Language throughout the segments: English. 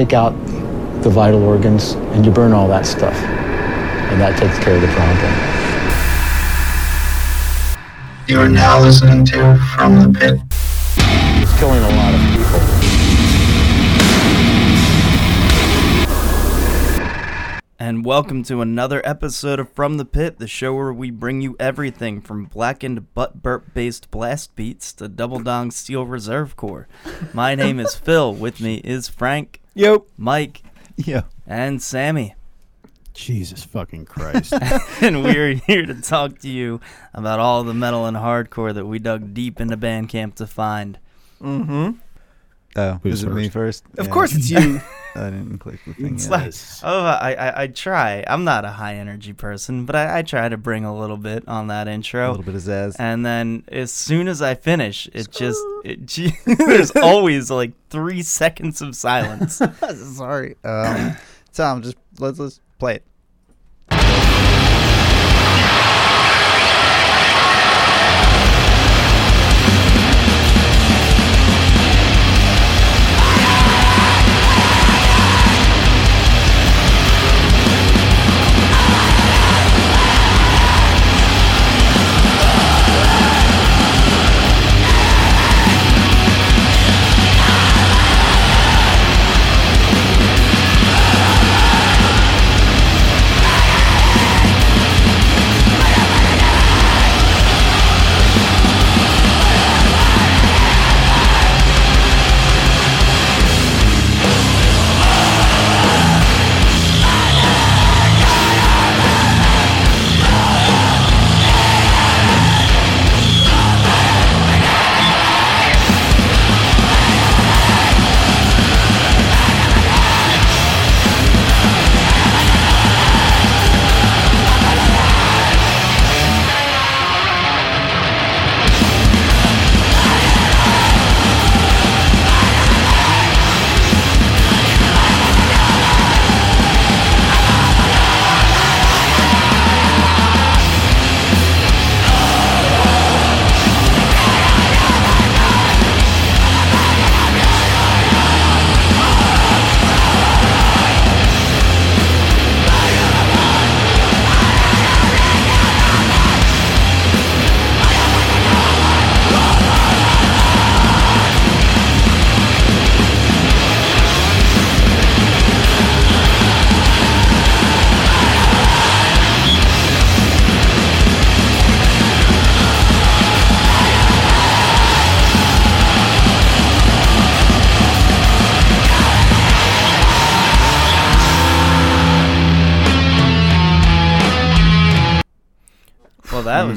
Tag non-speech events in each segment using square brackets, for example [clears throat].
take out the vital organs and you burn all that stuff. And that takes care of the problem. You are now listening to From the Pit. It's killing a lot of people. And welcome to another episode of From the Pit, the show where we bring you everything from blackened butt burp based blast beats to double dong steel reserve core. My name is [laughs] Phil. With me is Frank, Yo. Mike, Yeah. and Sammy. Jesus fucking Christ. [laughs] and we're here to talk to you about all the metal and hardcore that we dug deep into Bandcamp to find. Mm-hmm. Oh, Who's is it me first? first? Of Yeah. course it's [laughs] you. I didn't click the thing It's yet. like, oh, I, I, I try. I'm not a high energy person, but I, I try to bring a little bit on that intro. a little bit of zazz. And then as soon as I finish, it just it, gee, [laughs] there's always like three seconds of silence. [laughs] Sorry. Um, Tom, just let's let's play it.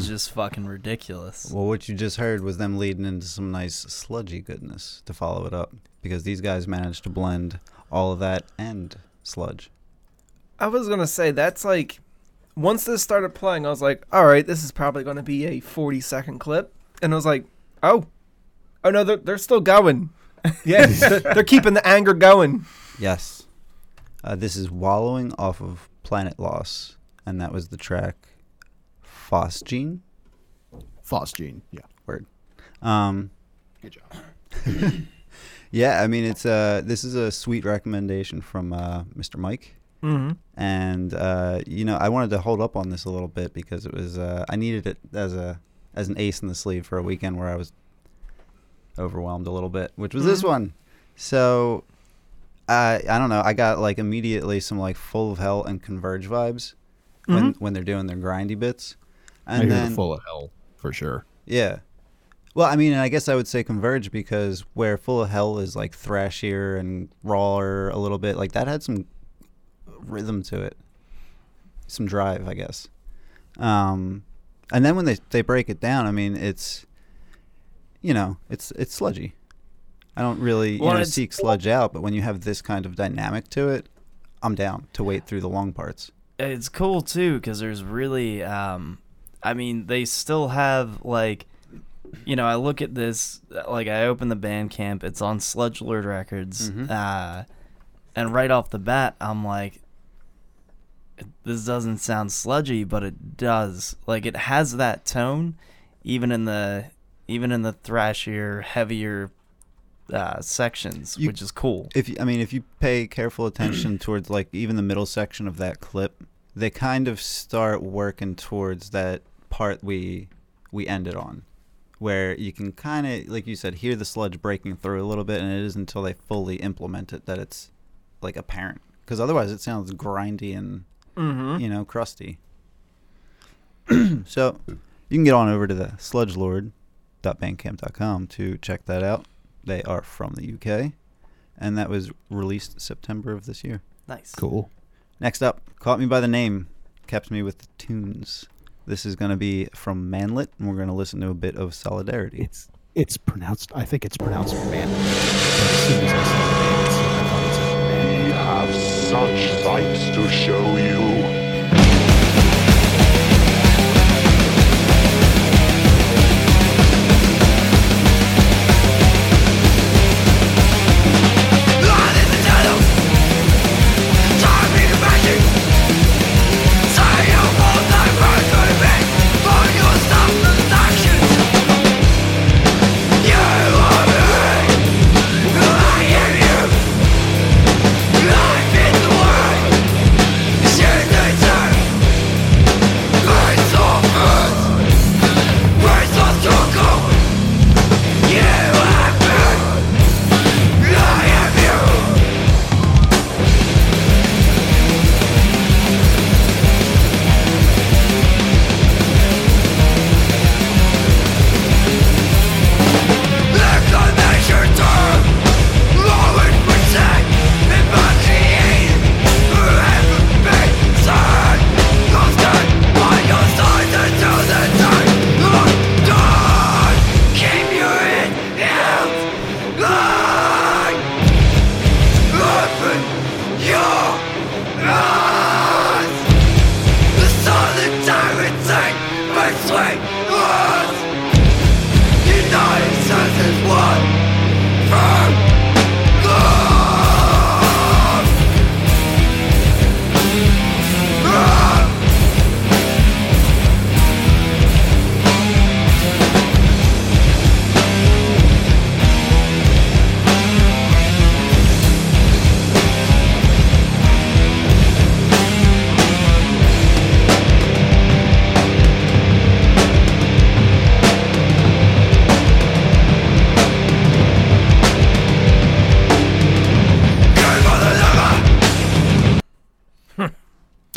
Well, that was just fucking ridiculous. Well, what you just heard was them leading into some nice sludgy goodness to follow it up because these guys managed to blend all of that and sludge. I was gonna say that's like once this started playing, I was like, all right, this is probably gonna be a 40 second clip, and I was like, oh, oh no, they're they're still going. [laughs] Yeah, they're, they're keeping the anger going. Yes. Uh, this is Wallowing off of Planet Loss, and that was the track Phosgene. Phosgene. Yeah. Word. Um, Good job. [laughs] yeah, I mean, it's uh, this is a sweet recommendation from uh, Mr. Mike. Mm-hmm. and uh, you know I wanted to hold up on this a little bit because it was uh, I needed it as a as an ace in the sleeve for a weekend where I was overwhelmed a little bit, which was this one. So I I don't know I got like immediately some like full of hell and converge vibes when when they're doing their grindy bits, I and hear then full of hell for sure. yeah. Well, I mean, I guess I would say Converge because where Full of Hell is like thrashier and rawer a little bit, like that had some rhythm to it, some drive, I guess. Um, and then when they they break it down, I mean, it's you know, it's it's sludgy. I don't really you know, seek sludge out, but when you have this kind of dynamic to it, I'm down to wait through the long parts. It's cool too because there's really, um, I mean, they still have like, you know, I look at this like I open the Bandcamp, it's on Sludge Lord Records, Mhm. uh, and right off the bat, I'm like, this doesn't sound sludgy, but it does. Like it has that tone, even in the even in the thrashier, heavier uh, sections, You- which is cool. If you, I mean, if you pay careful attention [clears throat] towards like even the middle section of that clip, they kind of start working towards that part we we ended on, where you can kind of, like you said, hear the sludge breaking through a little bit, and it is until they fully implement it that it's like apparent. Because otherwise, it sounds grindy and Mm-hmm. you know crusty. [clears throat] so you can get on over to the sludgelord.bandcamp.com to check that out. They are from the UK, and that was released September of this year. Nice. Cool. Next up, Caught Me by the Name, kept me with the tunes. This is going to be from Manlet, and we're going to listen to a bit of Solidarity. It's it's pronounced. I think it's pronounced man. But as soon as I saw the name, it's, I thought it said man. We have such sights to show you.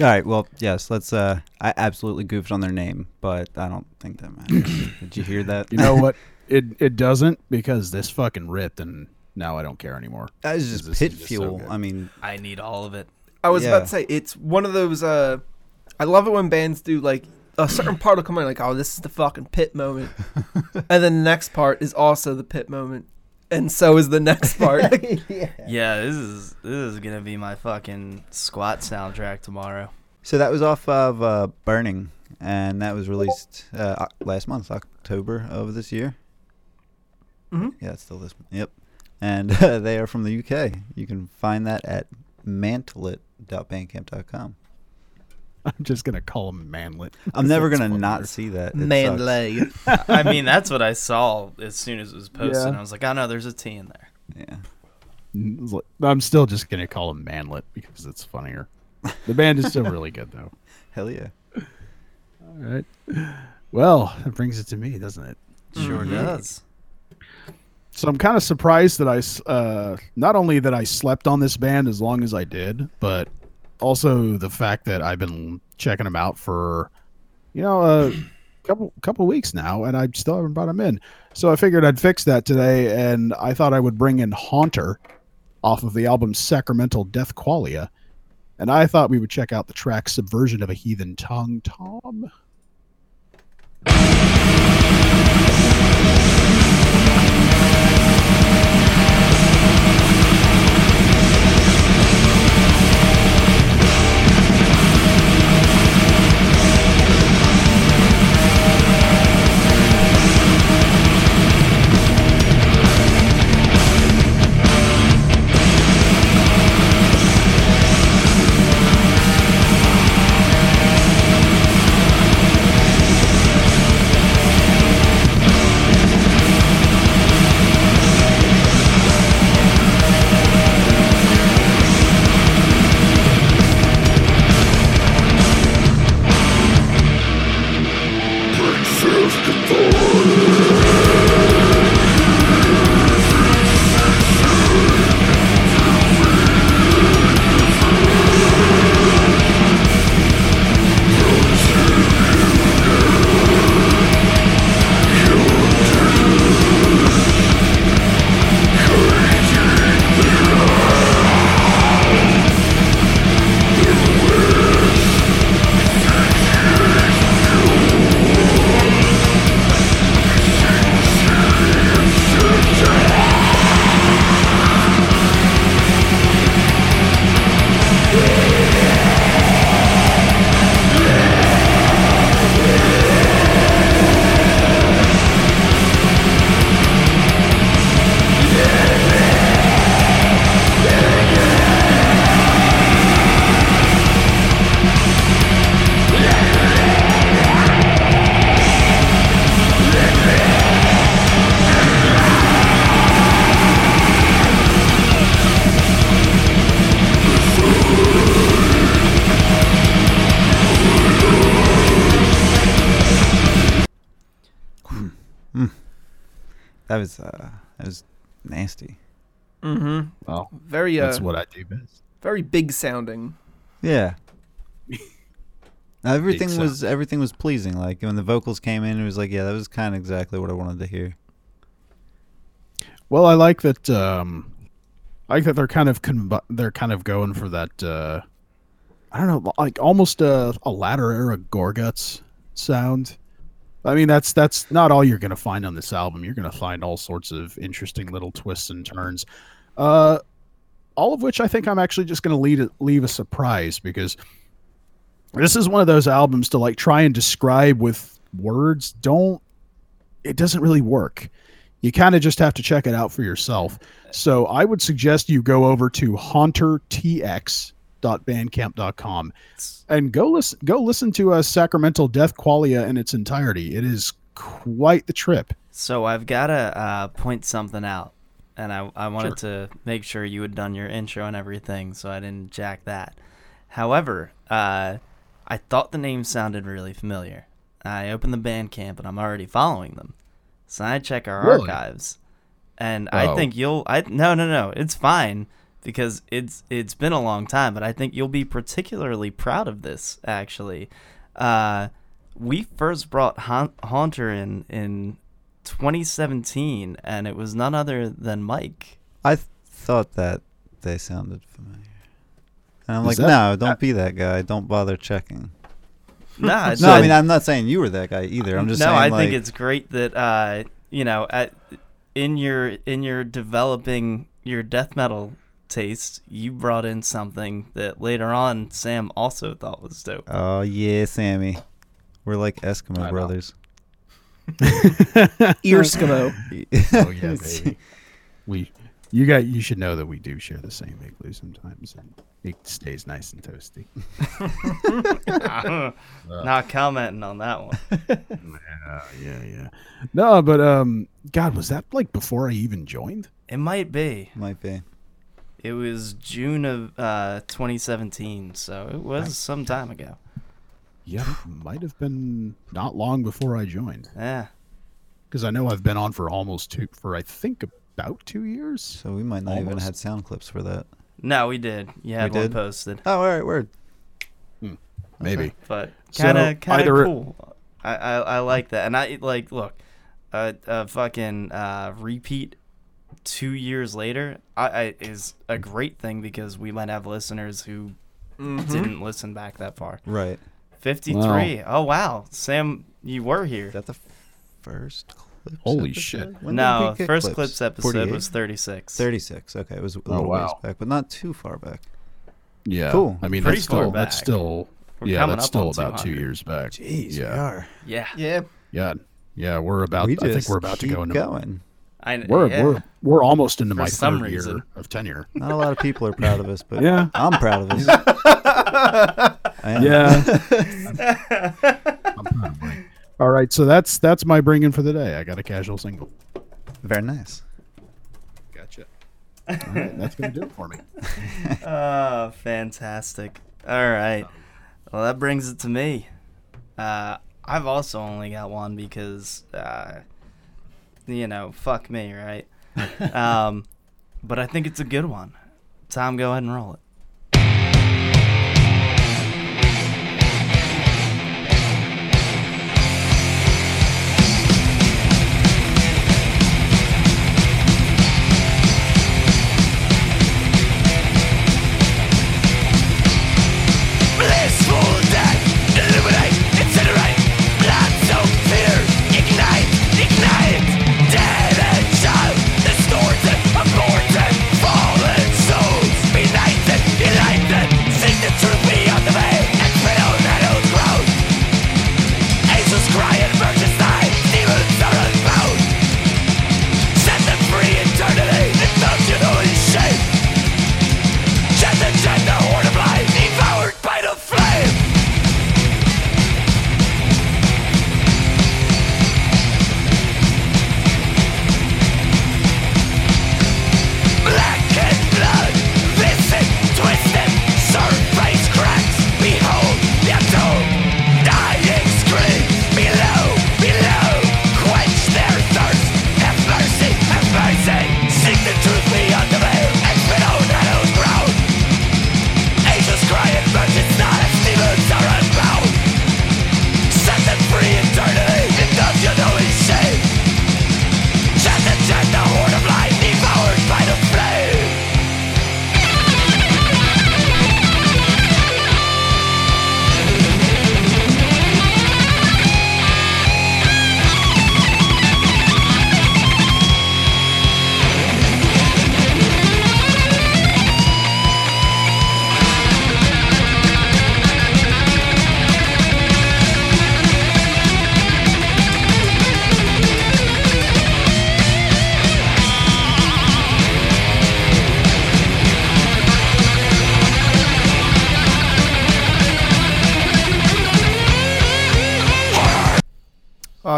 All right, well, yes, let's. Uh, I absolutely goofed on their name, but I don't think that matters. [coughs] Did you hear that? You know what? [laughs] It it doesn't because this fucking ripped, and now I don't care anymore. that is just This is pit just so fuel. good. I mean, I need all of it. I was Yeah. about to say it's one of those. Uh, I love it when bands do like a certain part will come in like, oh, this is the fucking pit moment, [laughs] and then the next part is also the pit moment, and so is the next [laughs] part. Yeah, this is this is gonna be my fucking squat soundtrack tomorrow. so that was off of uh, Burning, and that was released uh, last month, October of this year. Mhm. Yeah, it's still this. Yep, and uh, [laughs] they are from the UK. You can find that at mantlet.bandcamp.com. [laughs] I'm just gonna call him Manlet. I'm never gonna funnier. not see that. It Man I mean, [laughs] that's what I saw as soon as it was posted. Yeah. I was like, oh no, there's a T in there. Yeah. I'm still just gonna call him Manlet because it's funnier. The band is still really good though. [laughs] Hell yeah. All right. Well, that brings it to me, doesn't it? Sure Mm-hmm. does. So I'm kind of surprised that I, s- uh, not only that I slept on this band as long as I did, but also the fact that I've been checking them out for, you know, a [clears throat] couple couple weeks now, and I still haven't brought them in. So I figured I'd fix that today, and I thought I would bring in Haunter off of the album Sacramental Death Qualia, and I thought we would check out the track Subversion of a Heathen Tongue. Tom. That was uh, that was nasty. Mm-hmm. Well, Very uh, that's what I do best. very big sounding. Yeah. [laughs] everything sound. was everything was pleasing. Like when the vocals came in, it was like, yeah, that was kind of exactly what I wanted to hear. Well, I like that. Um, I like that they're kind of combi- they're kind of going for that. Uh, I don't know, like almost a, a latter era Gorguts sound. I mean, that's that's not all you're gonna find on this album. You're gonna find all sorts of interesting little twists and turns. Uh, all of which I think I'm actually just gonna leave leave a surprise because this is one of those albums to like try and describe with words. Don't it doesn't really work you kind of just have to check it out for yourself. So I would suggest you go over to hauntertx.bandcamp.com and go listen go listen to uh, Sacramental Death Qualia in its entirety. It is quite the trip. So I've got to uh, point something out, and I, I wanted to make sure you had done your intro and everything, so I didn't jack that. However, uh, I thought the name sounded really familiar. I opened the Bandcamp, and I'm already following them. So I check our Really? archives, and I Oh. think you'll. I no no no, it's fine because it's it's been a long time, but I think you'll be particularly proud of this. Actually, uh, we first brought Han- Haunter in in 2017, and it was none other than Mike. I th- thought that they sounded familiar. And I'm Is like, that- no, don't be that guy. Don't bother checking. Nah, [laughs] it's No, I mean, I'm not saying you were that guy either. I'm just no, saying, I like, think it's great that uh, you know, at in your in your developing your death metal taste, you brought in something that later on Sam also thought was dope. Oh yeah, Sammy. We're like Eskimo brothers. [laughs] Earskimo. [laughs] Oh yeah, [laughs] baby. we you got you should know that we do share the same igloo sometimes and it stays nice and toasty. Not commenting on that one. Yeah, yeah, yeah. No, but um God, was that like before I even joined? It might be. Might be. It was June of uh, 2017, so it was some time ago. Yeah, it might have been not long before I joined. Yeah. Because I know I've been on for almost two for I think about two years. So we might not even Almost. had sound clips for that. No, we did. Yeah, We one did? posted, Oh, all right, word. Maybe. but kind of kind of cool. I, I I like that, and I like look, a a fucking uh, repeat two years later I, I is a great thing because we might have listeners who Mm-hmm. didn't listen back that far. Right. 53. Oh wow, Sam, you were here. Is that the first clips Holy episode? shit. When no, first clips? clips episode 48? was 36. 36. Okay, it was a Oh, little ways back, but not too far back. Yeah. Cool. I mean Pretty that's far still that's still We're yeah, that's still about two years back. Jeez, we yeah. are. Yeah, Yeah. Yeah. Yeah, we're about we I think we're about to go into going. I we're yeah. we're we're almost into For my some third reason. year of tenure. Not a lot of people are proud of us, but Yeah. I'm proud of us. [laughs] I am. Yeah. [laughs] I'm proud. All right, so that's that's my bringing for the day. I got a casual single. Very nice. Gotcha. All right, that's gonna do it for me. [laughs] Oh, fantastic. All right. Well, that brings it to me. Uh, I've also only got one because, uh, you know, fuck me, right? [laughs] um, but I think it's a good one. Tom, go ahead and roll it.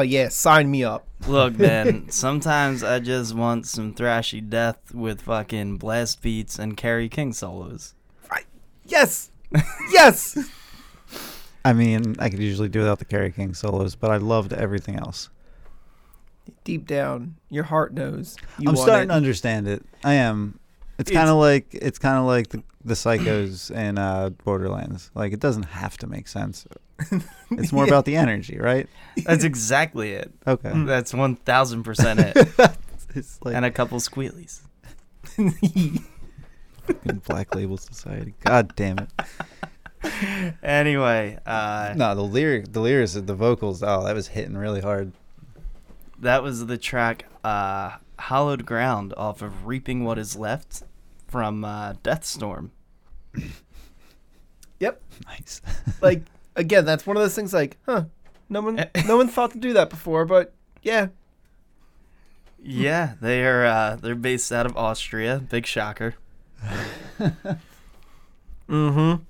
Yeah, sign me up. Look, [laughs] man, sometimes I just want some thrashy death with fucking blast beats and Kerry King solos. Yes, yes. [laughs] I mean, I could usually do without the Kerry King solos, but I loved everything else. Deep down, your heart knows. You I'm want starting it. to understand it. I am. It's It's- kind of like it's kind of like the, the psychos [clears throat] in uh, Borderlands. Like it doesn't have to make sense. [laughs] It's more about the energy, right? That's exactly it. Okay. That's 1000% it. [laughs] It's like and a couple squealies. [laughs] Black Label Society. God damn it. Anyway, uh, No, the lyric, the lyrics, the vocals. Oh, that was hitting really hard. that was the track uh, Hollowed Ground off of Reaping What Is Left from uh, Deathstorm. [laughs] Yep. Nice. [laughs] Like again, that's one of those things. Like, huh? No one, no one thought to do that before, but yeah. Yeah, they are uh, they're based out of Austria. Big shocker. [laughs] Mm-hmm.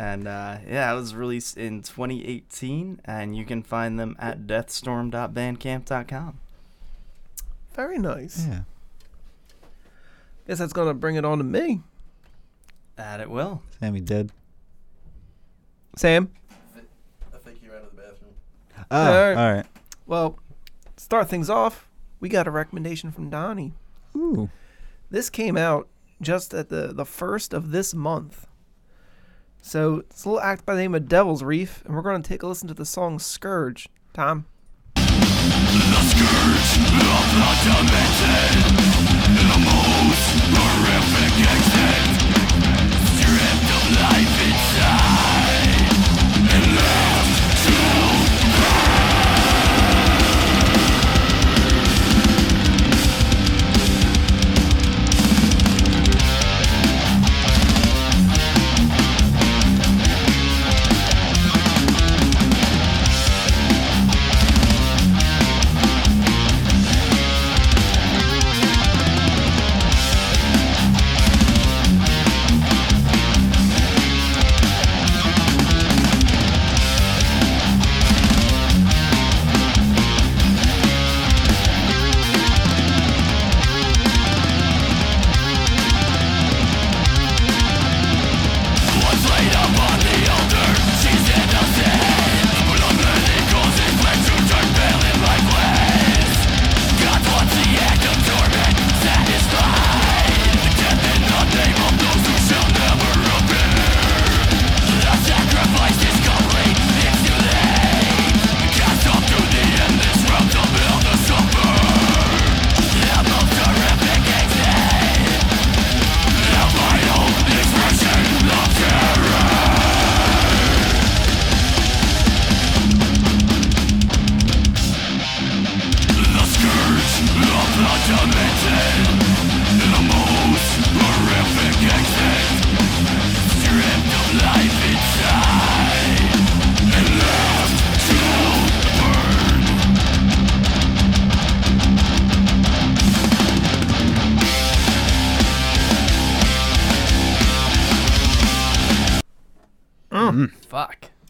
And uh, yeah, it was released in 2018, and you can find them at deathstorm.bandcamp.com. Very nice. yeah. Guess that's gonna bring it on to me, That it will. Sammy dead. Sam. I think he ran to the bathroom. Oh, Alright. all right. Well, start things off. We got a recommendation from Donnie. Ooh. This came out just at the the first of this month. So it's a little act by the name of Devil's Reef, and we're going to take a listen to the song Scourge. Tom. Fuck.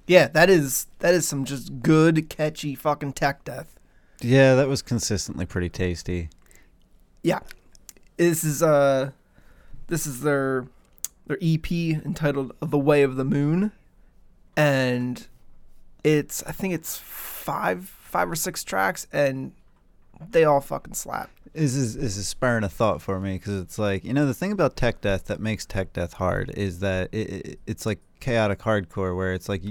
Yeah, that is that is some just good, catchy fucking tech death. Yeah, that was consistently pretty tasty. Yeah, this is uh, this is their their EP entitled "The Way of the Moon," and it's I think it's five five or six tracks, and they all fucking slap. This is this is spurring a thought for me because it's like you know the thing about tech death that makes tech death hard is that it, it, it's like chaotic hardcore where it's like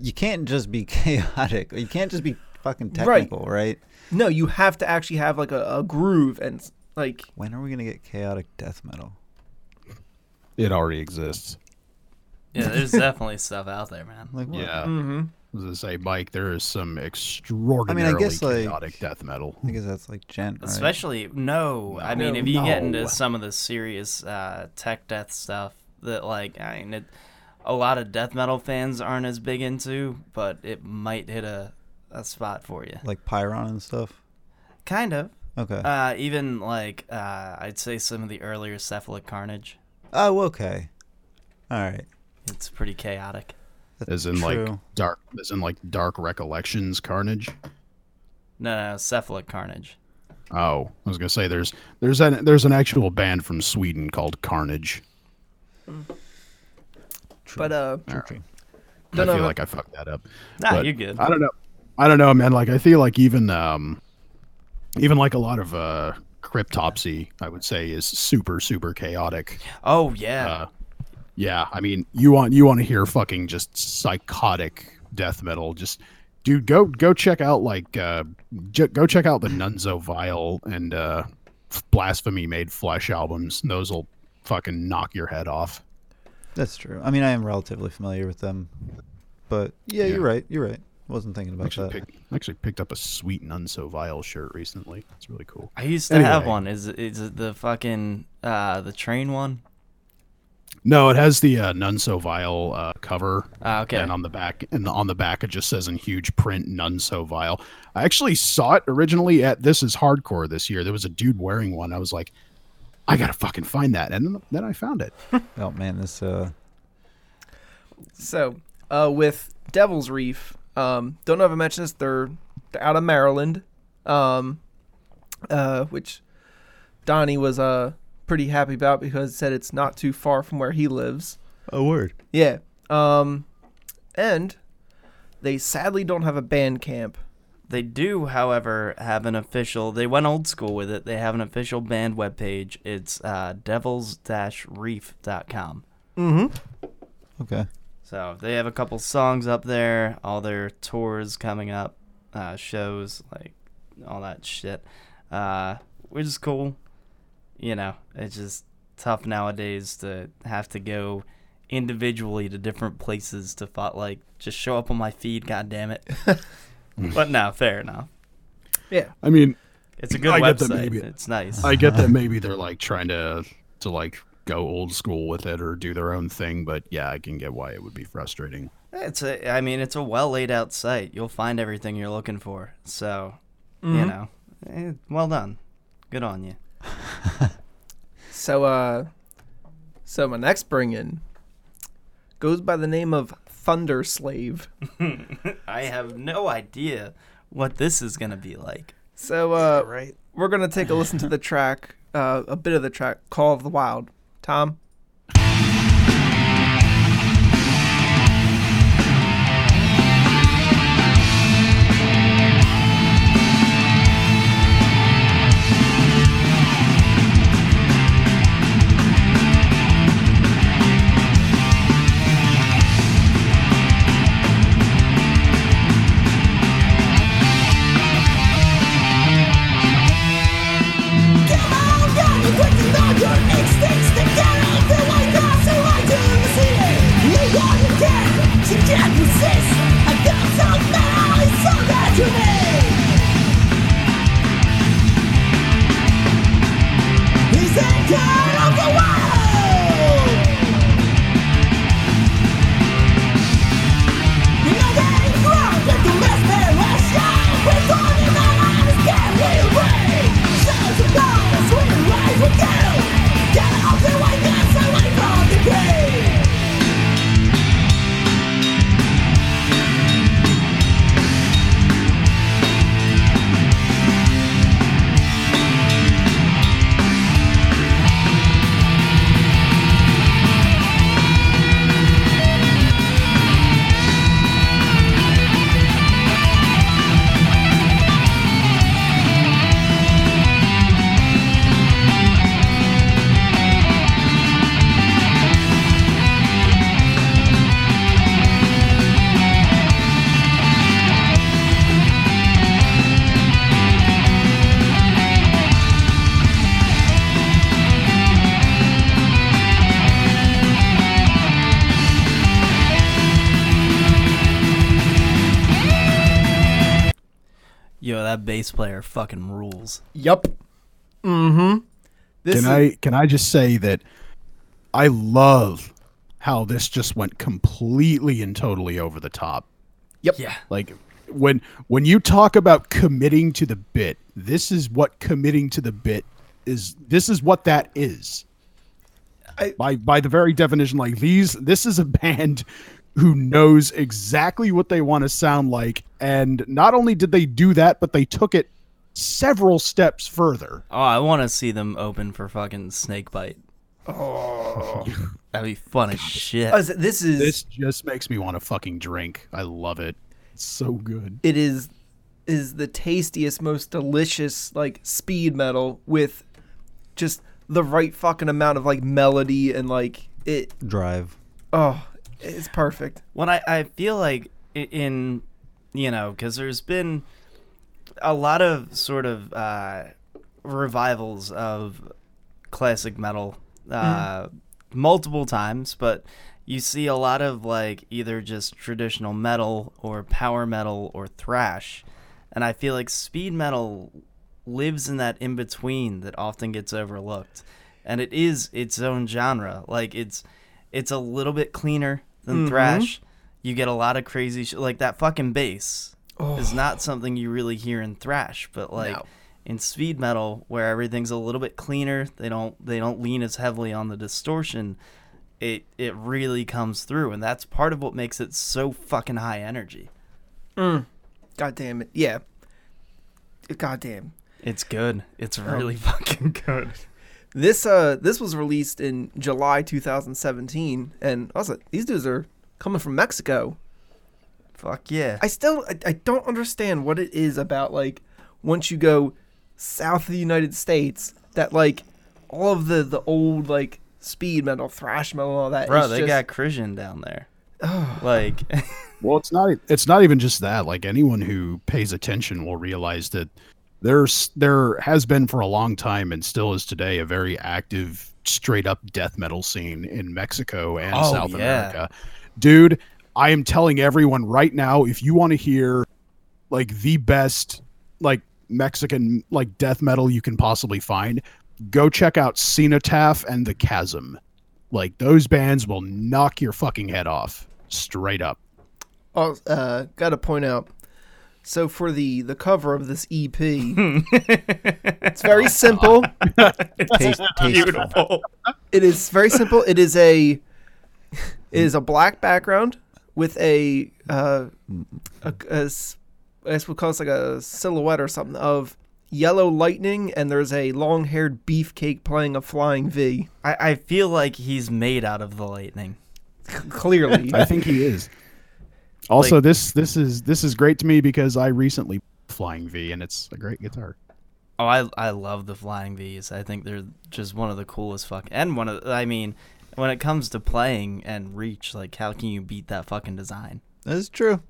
you you can't just be [laughs] chaotic you can't just be fucking technical right, No, you have to actually have like a, a groove and like when are we gonna get chaotic death metal It already exists. Yeah, there's definitely [laughs] stuff out there, man. like what? Yeah. mm-hmm. As I say, Mike, there is some extraordinarily guess, like- chaotic death metal. I guess that's like djent right? Especially no, I mean if you get into some of the serious uh, tech death stuff that like I mean it, a lot of death metal fans aren't as big into, but it might hit a, a spot for you. like Pyrrhon and stuff Kind of. okay Uh, even like uh, I'd say some of the earlier Cephalic Carnage. oh okay all right It's pretty chaotic. as in like dark, as in like dark recollections, Carnage. No, no, Cephalic Carnage. Oh, I was gonna say there's there's an there's an actual band from Sweden called Carnage. But uh, True, true. I Don't feel know. like I fucked that up. Nah, But you're good. I don't know. I don't know, man. Like I feel like even um even like a lot of uh cryptopsy, I would say, is super super chaotic. Oh yeah. Uh, yeah, I mean, you want you want to hear fucking just psychotic death metal? Just dude, go go check out like uh, j- go check out the None So Vile and uh, Blasphemy Made Flesh albums. Those will fucking knock your head off. That's true. I mean, I am relatively familiar with them, but yeah, Yeah. you're right. You're right. I wasn't thinking about Actually, that. pick, actually picked up a sweet none so Vile shirt recently. It's really cool. I used to have anyway. one. Is it- is it the fucking uh the train one? No, it has the uh, So Vile uh, cover. Ah, okay. And on the back, and on the back, it just says in huge print, "None so vile." I actually saw it originally at This Is Hardcore this year. There was a dude wearing one. I was like, I gotta fucking find that, and then- then I found it. [laughs] Oh man, this uh, So, uh, with Devil's Reef, um, don't know if I mentioned this. They're, they're out of Maryland, um, uh, which Donnie was uh pretty happy about because it said it's not too far from where he lives. a word. Yeah. Um, and they sadly don't have a band camp. They do, however, have an official. They went old school with it. They have an official band webpage. It's uh, devils-reef.com. Mm-hmm. Okay. So they have a couple songs up there, all their tours coming up, uh, shows, like all that shit, uh, which is cool. You know, it's just tough nowadays to have to go individually to different places to fight, like just show up on my feed. God damn it! [laughs] but no, fair enough. Yeah. I mean, It's a good I get that website. maybe- It's nice. I get that maybe [laughs] they're like trying to to like go old school with it or do their own thing, but yeah, I can get why it would be frustrating. It's a, I mean, it's a well laid out site. You'll find everything you're looking for. So, you Mhm. know, eh, well done. Good on you. [laughs] So, uh, so my next bring in goes by the name of Thunder Slave. [laughs] I have no idea what this is gonna be like. So, uh, right. we're gonna take a listen to the [laughs] track, uh, a bit of the track, "Call of the Wild." Tom. Bass player fucking rules. Yup. Mm-hmm. This can is, I can I just say that I love how this just went completely and totally over the top. Yep. Yeah. Like when when you talk about committing to the bit, this is what committing to the bit is. This is what that is. I- by by the very definition, like these, this is a [laughs] band who knows exactly what they want to sound like. And not only did they do that, but they took it several steps further. Oh, I want to see them open for fucking Snakebite. Oh, [laughs] That'd be fun as shit. Oh, this is This just makes me want to fucking drink. I love it. It's so good. it is is the tastiest, most delicious like speed metal with just the right fucking amount of like melody and like it. Drive. Oh, it's perfect. when I, I feel like in you know because there's been a lot of sort of uh, revivals of classic metal uh, multiple times but you see a lot of like either just traditional metal or power metal or thrash and i feel like speed metal lives in that in between that often gets overlooked and it is its own genre. Like it's it's a little bit cleaner than thrash you get a lot of crazy sh- like that fucking bass is not something you really hear in thrash but like No. in speed metal where everything's a little bit cleaner they don't they don't lean as heavily on the distortion it it really comes through and that's part of what makes it so fucking high energy mm. God damn it. Yeah. Uh, God damn. it's good it's um, really [laughs] fucking good This uh this was released in July 2017 and also these dudes are coming from Mexico. fuck yeah I still I, I don't understand what it is about like once you go south of the United States that like all of the the old like speed metal, thrash metal, all that. bro is they just- got christian down there [sighs] like [laughs] Well, it's not. It's not even just that. Like anyone who pays attention will realize that there's there has been for a long time and still is today a very active, straight up death metal scene in Mexico and Oh, South yeah. America. Dude, I am telling everyone right now, if you want to hear like the best like Mexican like death metal you can possibly find, go check out Cenotaph and the Chasm. Like those bands will knock your fucking head off straight up. Oh, uh, gotta point out. So for the the cover of this EP, [laughs] it's very simple. Taste, tasteful. It is very simple. It is a it is a black background with a uh, a, a s- I guess we'll call it like a silhouette or something of yellow lightning, and there's a long haired beefcake playing a flying V. I, I feel like he's made out of the lightning [laughs] Clearly, [laughs] I think he is. Also, Like- this this is this is great to me because I recently flying V and it's a great guitar. Oh, I I love the flying V's. I think they're just one of the coolest fuck. And one of I mean, when it comes to playing and reach, like how can you beat that fucking design? That is true.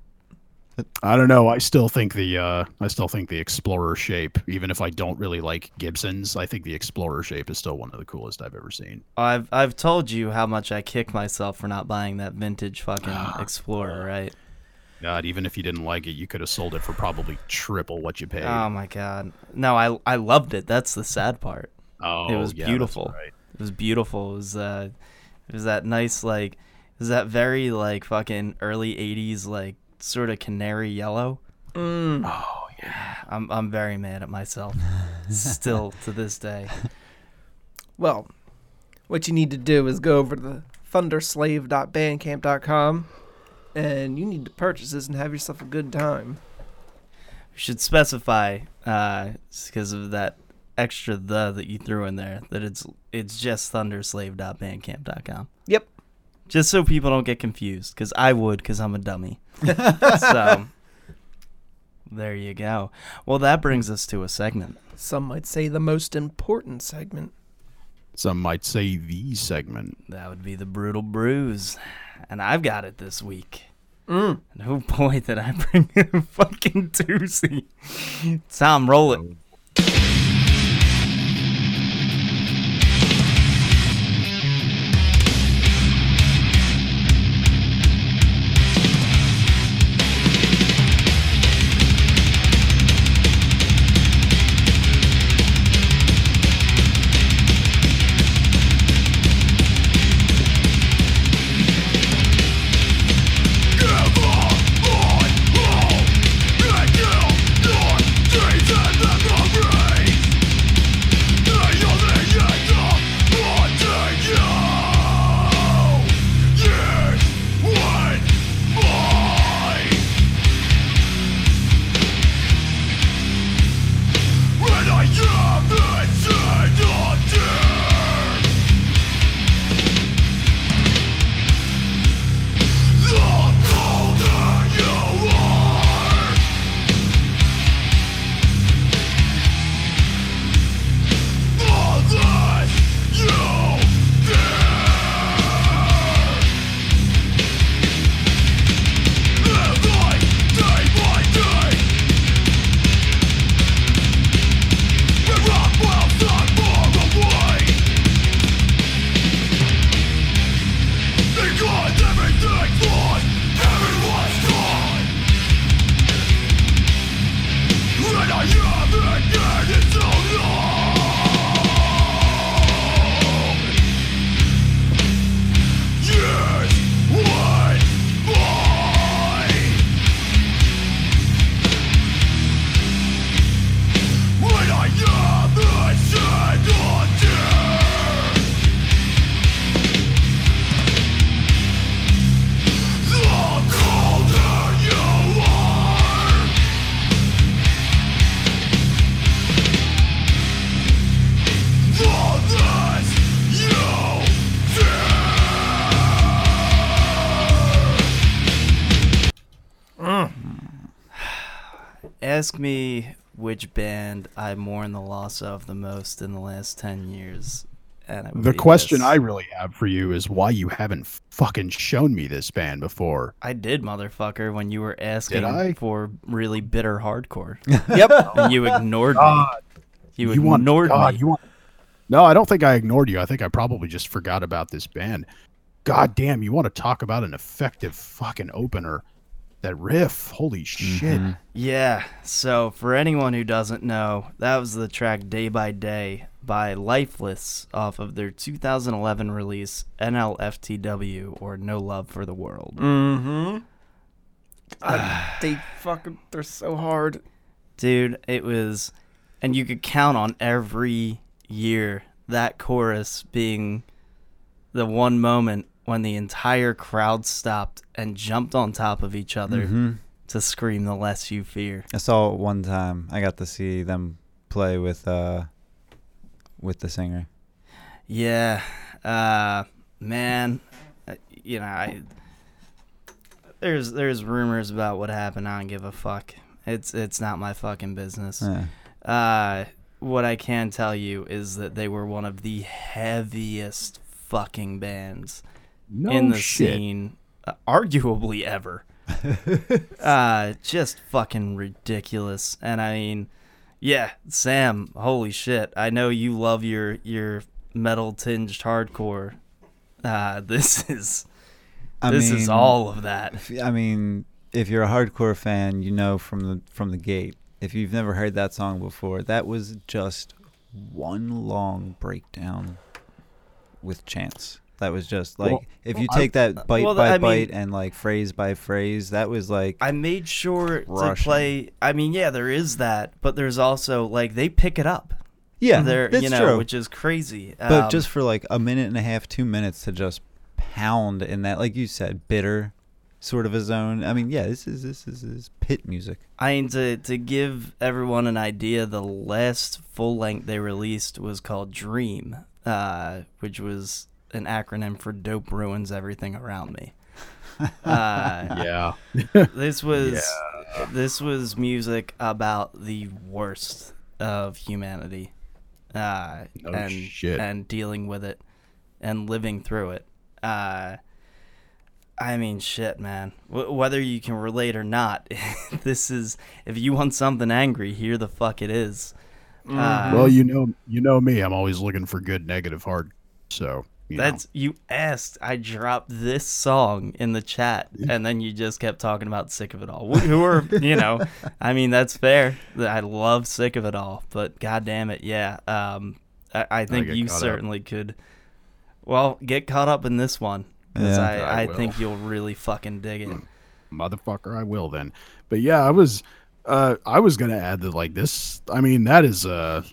I don't know. I still think the uh, I still think the Explorer shape, even if I don't really like Gibsons, I think the Explorer shape is still one of the coolest I've ever seen. I've I've told you how much I kick myself for not buying that vintage fucking Explorer, right? God, even if you didn't like it, you could have sold it for probably triple what you paid. Oh my god. No, I I loved it. That's the sad part. oh, it was yeah, that's beautiful. right. It was beautiful. It was uh it was that nice like it was that very like fucking early 80s like sort of canary yellow. Oh yeah. [sighs] I'm I'm very mad at myself [laughs] still to this day. [laughs] well, what you need to do is go over to the thunderslave.bandcamp.com, and you need to purchase this and have yourself a good time. We should specify uh because of that extra the that you threw in there that it's it's just thunderslave.bandcamp.com. Yep. Just so people don't get confused cuz I would cuz I'm a dummy. [laughs] so there you go. Well, that brings us to a segment. Some might say the most important segment. Some might say the segment. That would be the brutal bruise. And I've got it this week. Mm. And oh boy, did I [laughs] bring a fucking doozy. Tom, roll it. Which band I mourn the loss of the most in the last 10 years. And The question this. I really have for you is why you haven't fucking shown me this band before. I did, motherfucker, when you were asking I? for really bitter hardcore. [laughs] Yep. and you ignored me. God, You, you want ignored God, me. you want No, I don't think I ignored you. I think I probably just forgot about this band. God damn, you want to talk about an effective fucking opener. That riff, holy shit. Yeah, so for anyone who doesn't know, that was the track Day by Day by Lifeless off of their 2011 release NLFTW or No Love for the World. Mm-hmm. [sighs] they fucking they're so hard. Dude, it was and you could count on every year that chorus being the one moment when the entire crowd stopped and jumped on top of each other Mm-hmm. to scream the less you fear. I saw it one time. I got to see them play with uh with the singer. Yeah, uh, man, uh, you know, I there's there's rumors about what happened. I don't give a fuck. It's it's not my fucking business. Yeah. Uh, what I can tell you is that they were one of the heaviest fucking bands No in the shit. scene, uh, arguably ever. [laughs] uh, just fucking ridiculous. And I mean, yeah, Sam, holy shit! I know you love your your metal tinged hardcore. Uh, [laughs] this is I this is all of that. if- I mean, if you're a hardcore fan, you know from the from the gate. If you've never heard that song before, that was just one long breakdown with chants. That was just like Well, if you I- take that bite well, by I mean- bite and like phrase by phrase, that was like I made sure to play. I mean, yeah, there is that, but there's also like they pick it up. yeah, there, that's you know, true. which is crazy. but Um, just for like a minute and a half, two minutes to just pound in that, like you said, bitter sort of a zone. I mean, yeah, this is this is, this is pit music. I mean, to to give everyone an idea, the last full length they released was called Dream, uh, which was an acronym for Dope Ruins Everything Around Me. [laughs] Uh, Yeah. this was this was music about the worst of humanity, uh, No and shit. and dealing with it and living through it. Uh, I mean, shit, man. W- whether you can relate or not, [laughs] this is if you want something angry, here the fuck it is. Uh, Well, you know, you know me. I'm always looking for good negative hard. So you know. That's you asked. I dropped this song in the chat, and then you just kept talking about "Sick of It All." Who are you know? [laughs] I mean, that's fair. I love "Sick of It All," but god damn it, yeah. Um, I, I think get you caught up. certainly could. Well, get caught up in this one because Yeah. I, I I, think you'll really fucking dig it. [clears throat] motherfucker i will then but yeah i was uh i was gonna add that like this i mean that is a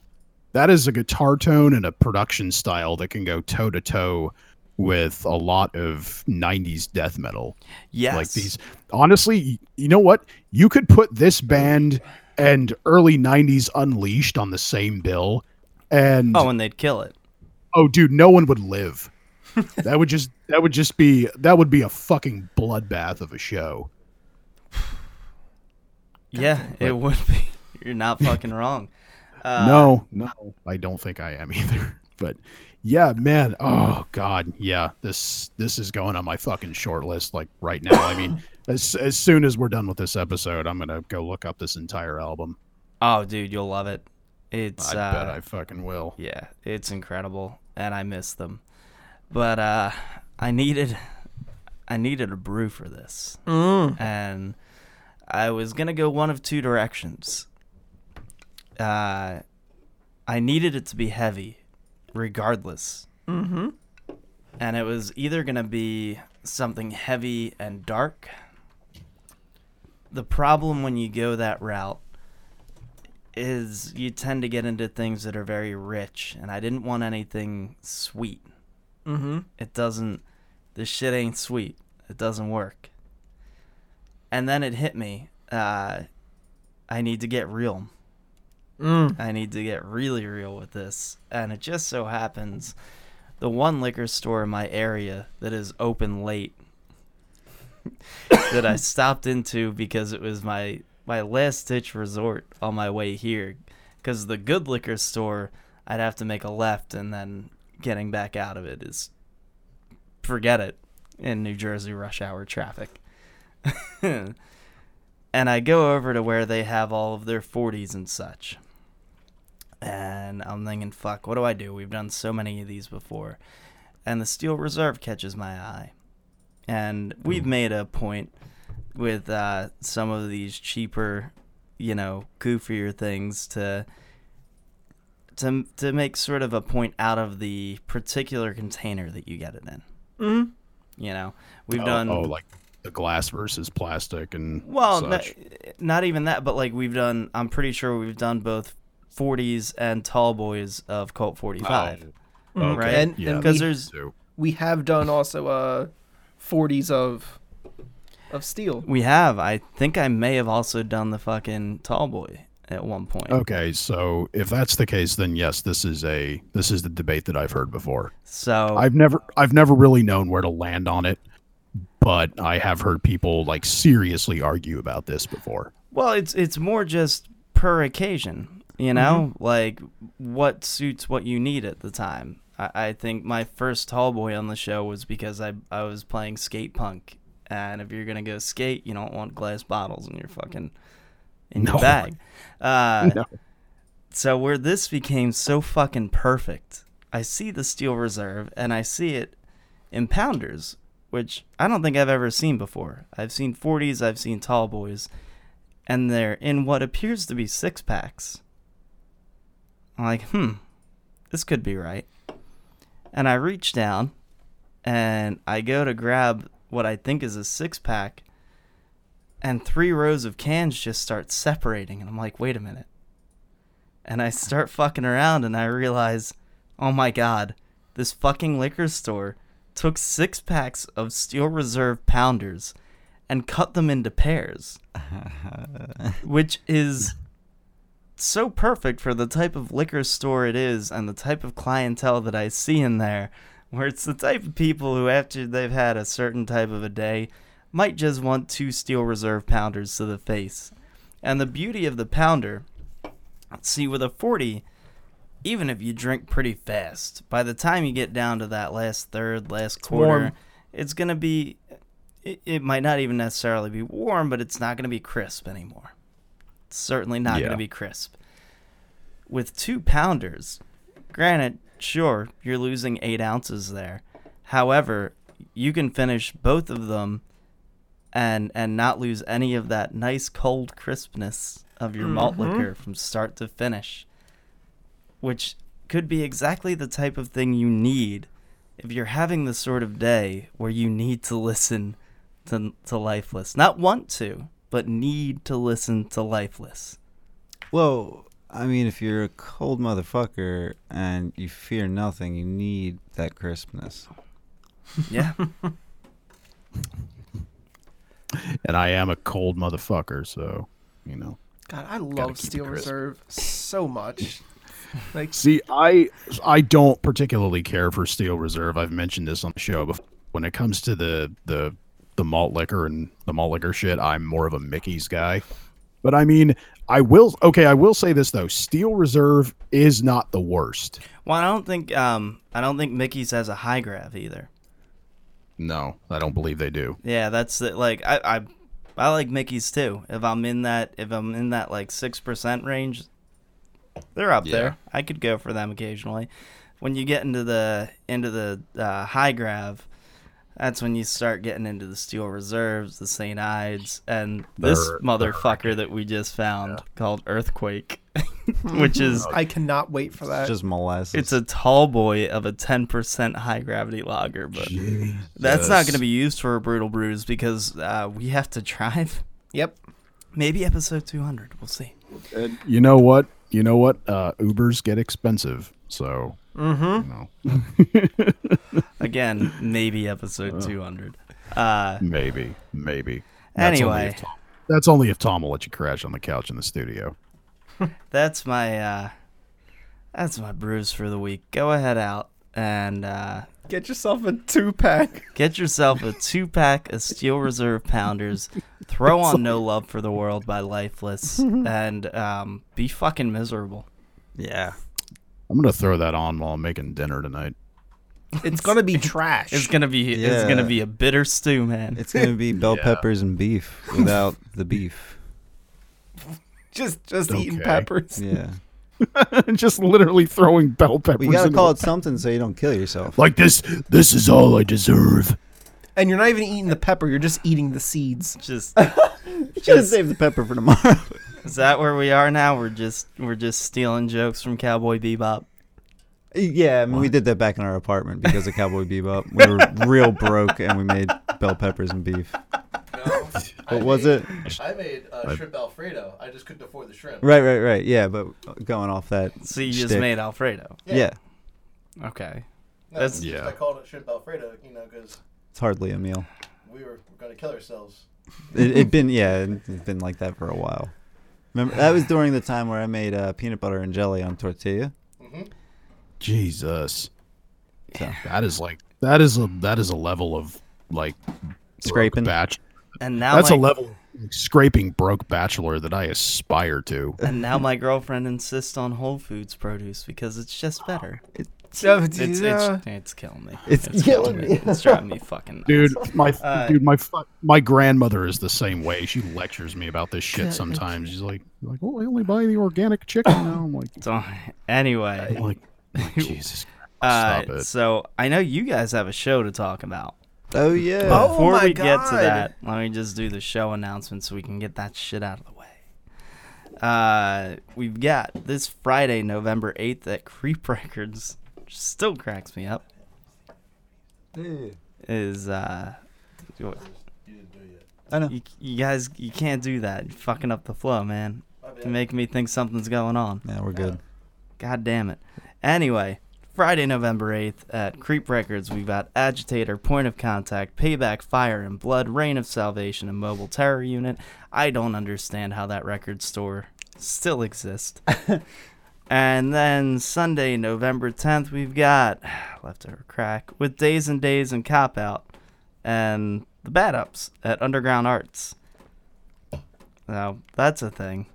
that is a guitar tone and a production style that can go toe to toe with a lot of 90s death metal Yes, like these honestly you know what you could put this band and early 90s unleashed on the same bill and Oh, and they'd kill it. oh dude no one would live [laughs] that would just that would just be that would be a fucking bloodbath of a show [sighs] Yeah, it would be. [laughs] You're not fucking wrong. Uh, no, no, I don't think I am [laughs] either. But yeah, man. Oh God, yeah. This this is going on my fucking short list like right now. I mean, [coughs] as as soon as we're done with this episode, I'm gonna go look up this entire album. Oh, dude, you'll love it. It's I uh, bet I fucking will. Yeah, it's incredible, and I miss them. But uh, I needed, I needed a brew for this, and I was gonna go one of two directions. Uh, I needed it to be heavy, regardless. Mm-hmm. And it was either gonna be something heavy and dark. The problem when you go that route is you tend to get into things that are very rich, and I didn't want anything sweet. Mm-hmm. It doesn't. This shit ain't sweet. It doesn't work. And then it hit me. Uh, I need to get real. Mm. I need to get really real with this. And it just so happens the one liquor store in my area that is open late that I [coughs] stopped into because it was my my last ditch resort on my way here cuz the good liquor store I'd have to make a left and then getting back out of it is forget it in New Jersey rush hour traffic. [laughs] and I go over to where they have all of their 40s and such. And I'm thinking, fuck, what do I do? We've done so many of these before. And the Steel Reserve catches my eye. And we've made a point with uh, some of these cheaper, you know, goofier things to to to make sort of a point out of the particular container that you get it in. Mm-hmm. You know, we've oh, done oh, like the glass versus plastic and well, not, not even that, but like we've done. I'm pretty sure we've done both 40s and tall boys of Colt 45. Oh, Mhm. Right? And, Yeah, Because we, there's we have done also uh 40s of of steel. we have. I think I may have also done the fucking tall boy at one point. okay, so if that's the case, then yes, this is a this is the debate that I've heard before. So I've never I've never really known where to land on it, but I have heard people like seriously argue about this before. Well, it's it's more just per occasion, you know, like what suits what you need at the time. I, I think my first tall boy on the show was because I I was playing skate punk, and if you're gonna go skate, you don't want glass bottles in your fucking in your bag. Uh, No. So where this became so fucking perfect, I see the Steel Reserve and I see it in pounders, which I don't think I've ever seen before. I've seen 40s, I've seen tall boys, and they're in what appears to be six packs. I'm like, hmm, this could be right. And I reach down and I go to grab what I think is a six pack, and three rows of cans just start separating. And I'm like, wait a minute. And I start [laughs] fucking around and I realize, oh my god, this fucking liquor store took six packs of Steel Reserve pounders and cut them into pairs, [laughs] which is so perfect for the type of liquor store it is and the type of clientele that I see in there, where it's the type of people who, after they've had a certain type of a day, might just want two Steel Reserve pounders to the face. And the beauty of the pounder, see, with a 40, even if you drink pretty fast, by the time you get down to that last third, last quarter, warm. it's going to be, it, it might not even necessarily be warm, but it's not going to be crisp anymore. It's certainly not going to be crisp. With two pounders, granted, sure, you're losing eight ounces there. However, you can finish both of them and and not lose any of that nice cold crispness of your malt Mhm. liquor from start to finish which could be exactly the type of thing you need if you're having the sort of day where you need to listen to, to lifeless not want to but need to listen to lifeless Well, I mean, if you're a cold motherfucker and you fear nothing, you need that crispness. yeah [laughs] And I am a cold motherfucker, so you know. God, I love Steel. Reserve so much. [laughs] Like, See, I I don't particularly care for Steel Reserve. I've mentioned this on the show before. When it comes to the the the malt liquor and the malt liquor shit, I'm more of a Mickey's guy. But I mean, I will okay, I will say this though. Steel Reserve is not the worst. well i don't think um i don't think mickey's has a high grav either No, I don't believe they do. yeah that's the, like i i i like mickey's too if i'm in that if i'm in that like six percent range they're up Yeah. there i could go for them occasionally when you get into the into the uh, high grav that's when you start getting into the steel reserves the st ides and this They're- motherfucker that we just found called earthquake [laughs] which is I cannot wait for that. It's just molasses. it's a tall boy of a 10% high gravity lager, but that's not going to be used for a brutal brews because uh, we have to drive. yep. Maybe episode 200. We'll see. And you know what? You know what? Uh, Ubers get expensive, so Mm-hmm. you know, [laughs] Again, maybe episode 200. Uh, maybe, maybe. only Anyway. if Tom, that's only if Tom will let you crash on the couch in the studio. [laughs] that's my uh, that's my brews for the week. Go ahead out and uh, Get yourself a two pack. Get yourself a two pack of Steel Reserve Pounders. Throw on No Love for the World by Lifeless [laughs] and um, be fucking miserable. yeah. I'm gonna throw that on while I'm making dinner tonight. It's gonna be [laughs] trash. It's gonna be it's Yeah. gonna be a bitter stew, man. It's gonna be bell Yeah. peppers and beef without the beef. [laughs] just just eating Okay. peppers. Yeah. [laughs] Just literally throwing bell peppers. We gotta into call the- it something so you don't kill yourself. like this. This is all I deserve. And you're not even eating the pepper. You're just eating the seeds. Just Just save the pepper for tomorrow. is that where we are now? We're just we're just stealing jokes from Cowboy Bebop. Yeah, I mean, we did that back in our apartment because of Cowboy Bebop. We were [laughs] real broke and we made bell peppers and beef. No, I What was made- it? I made uh, shrimp Alfredo. I just couldn't afford the shrimp. Right, right, right. Yeah, but going off that. So you just made Alfredo. Yeah. Okay. No, That's- it's just Yeah. I called it shrimp Alfredo, you know, because It's hardly a meal. we were, going to kill ourselves. It, it'd been yeah, it's been like that for a while. Remember that was during the time where I made uh, peanut butter and jelly on tortilla. hmm Jesus, So, that is like that is a that is a level of like Scraping. Batch. And now That's my, a level of scraping broke bachelor that I aspire to. And now my girlfriend insists on Whole Foods produce because it's just better. So, It's it's, yeah. it's killing me. It's killing me. It's driving me fucking nuts. Dude, my Uh, dude, my my grandmother is the same way. She lectures me about this shit sometimes. She's like, like, oh, I only buy the organic chicken now. I'm like, [laughs] So, anyway, I'm like, [laughs] Jesus, uh, stop it. so I know you guys have a show to talk about. oh yeah. Oh Before my we get to that, let me just do the show announcement so we can get that shit out of the way. Uh, we've got this Friday, November 8th at Creep [laughs] Records, still cracks me up, is, uh, you, You didn't do yet. I know. you guys, you can't do that. You're fucking up the flow, man. My bad. You're making me think something's going on. Yeah, we're good. God damn it. Anyway, Friday, November 8th at Creep Records, we've got Agitator, Point of Contact, Payback, Fire and Blood, Reign of Salvation, and Mobile Terror Unit. I don't understand how that record store still exists. [laughs] and then Sunday, November 10th, we've got [sighs] Leftover Crack with Days and Days and Cop Out and the Bad Ups at Underground Arts. Now, that's a thing.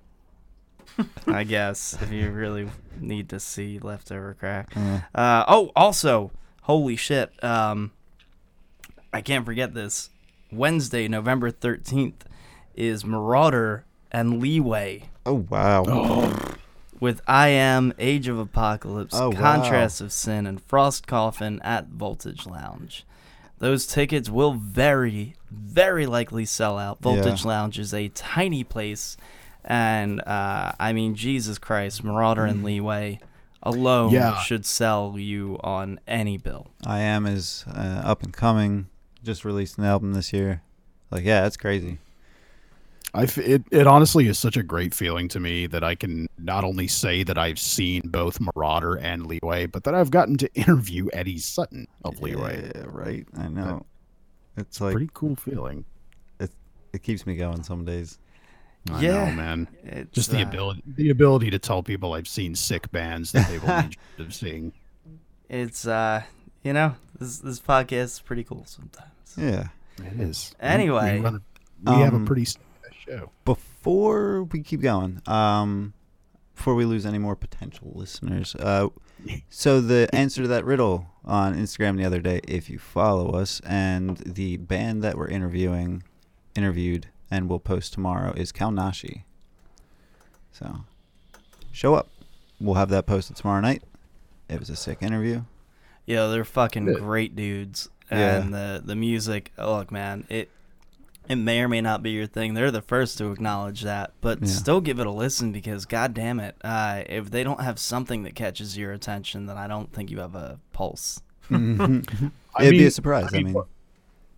I guess if you really need to see leftover crack. Uh, oh, also, holy shit! Um, I can't forget this. Wednesday, November thirteenth, is Marauder and Leeway Oh wow. with I Am, Age of Apocalypse, Oh, wow. Contrast of Sin, and Frost Coffin at Voltage Lounge. Those tickets will very, very likely sell out. Voltage Lounge is a tiny place, and uh, I mean, Jesus Christ, Marauder and Leeway alone Yeah. should sell you on any bill. I am is uh, up and coming. Just released an album this year. Like yeah, that's crazy. I f- it, it honestly is such a great feeling to me that I can not only say that I've seen both Marauder and Leeway, but that I've gotten to [laughs] interview Eddie Sutton of Leeway. Yeah, right. I know. It's like Pretty cool feeling. It it keeps me going some days. I Yeah. know, man. It's, Just the uh, ability, the ability to tell people I've seen sick bands that they've only dreamed [laughs] of seeing. It's uh, you know, this this podcast is pretty cool sometimes. Yeah. It is. Anyway. we, run a- we have a Um, pretty show. Before we keep going, um, before we lose any more potential listeners, uh, so the answer to that riddle on Instagram the other day, if you follow us, and the band that we're interviewing, interviewed, and we'll post tomorrow is Kalnashi. So, show up. We'll have that posted tomorrow night. It was a sick interview. Yeah, they're fucking Yeah. great dudes. Yeah. And the the music, oh, look, man, it it may or may not be your thing. They're the first to acknowledge that, but Yeah. still give it a listen because, god damn it, uh, if they don't have something that catches your attention, then I don't think you have a pulse. [laughs] It'd I be a surprise. I I mean, mean, look-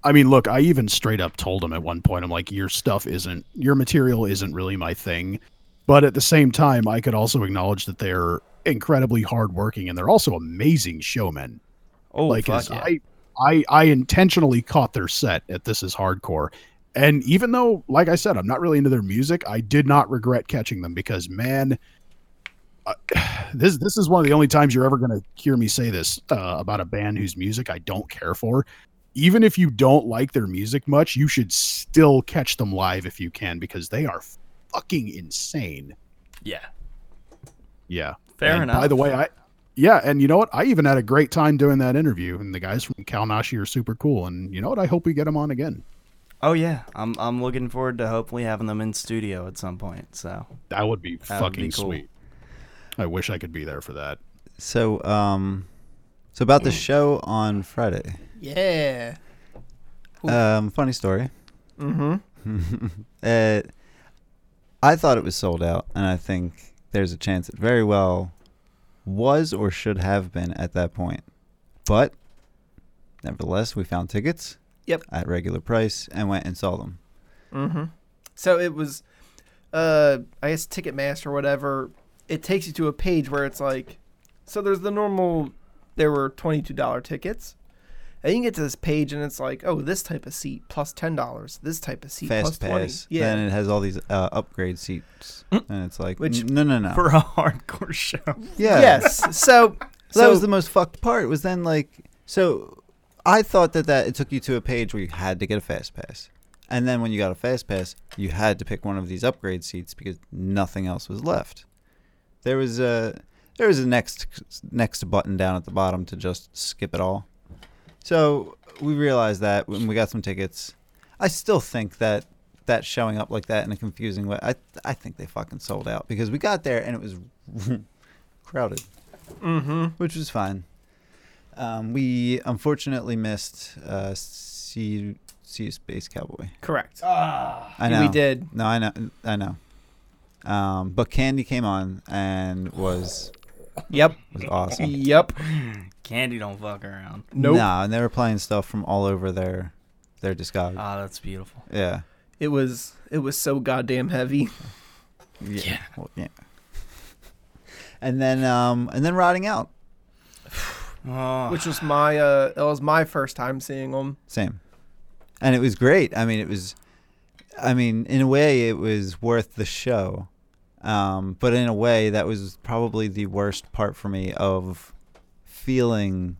I mean, look, I even straight up told him at one point, I'm like, your stuff isn't, your material isn't really my thing. But at the same time, I could also acknowledge that they're incredibly hardworking and they're also amazing showmen. Oh, like, fuck yeah. I, I, I intentionally caught their set at This Is Hardcore. And even though, like I said, I'm not really into their music, I did not regret catching them because, man, uh, [sighs] this this is one of the only times you're ever going to hear me say this uh, about a band whose music I don't care for. Even if you don't like their music much, you should still catch them live if you can because they are fucking insane. yeah. Yeah. Fair And enough. By the way, I yeah, and you know what? I even had a great time doing that interview, and the guys from Kalnashi are super cool. And you know what? I hope we get them on again. Oh yeah, I'm I'm looking forward to hopefully having them in studio at some point. So That would be That would fucking be cool. sweet. I wish I could be there for that. so um, so about the show on Friday. Yeah. Um, funny story. Mm-hmm. [laughs] uh, I thought it was sold out, and I think there's a chance it very well was or should have been at that point. But nevertheless, we found tickets. Yep. At regular price and went and saw them. Mm-hmm. So it was, uh, I guess Ticketmaster or whatever. It takes you to a page where it's like, so there's the normal. There were twenty two dollar tickets, and you can get to this page and it's like, oh, this type of seat plus ten dollars. This type of seat plus Fast twenty. pass. Yeah. Then it has all these uh, upgrade seats, and it's like, Which- n- no, no, no. for a hardcore show. [laughs] yeah. Yes. So. So [laughs] that was the most fucked part. Was then like, so I thought that that it took you to a page where you had to get a fast pass, and then when you got a fast pass, you had to pick one of these upgrade seats because nothing else was left. There was a there was a next next button down at the bottom to just skip it all. So we realized that when we got some tickets. I still think that that showing up like that in a confusing way. I I think they fucking sold out because we got there and it was [laughs] crowded Mm-hmm. which was fine. Um, we unfortunately missed uh, see see you Space Cowboy. Correct. I know We did. No, I know. I know. Um, but Candy came on and was Yep. [laughs] was awesome. Yep. Candy don't fuck around. Nope. Nah, and they were playing stuff from all over their their discography. Oh, that's beautiful. yeah. It was. It was so goddamn heavy. Yeah. Well, yeah. And then um and then rotting out. Oh, [sighs] Which was my. Uh, that was my first time seeing them. Same. And it was great. I mean, it was, I mean, in a way, it was worth the show. Um, but in a way, that was probably the worst part for me of feeling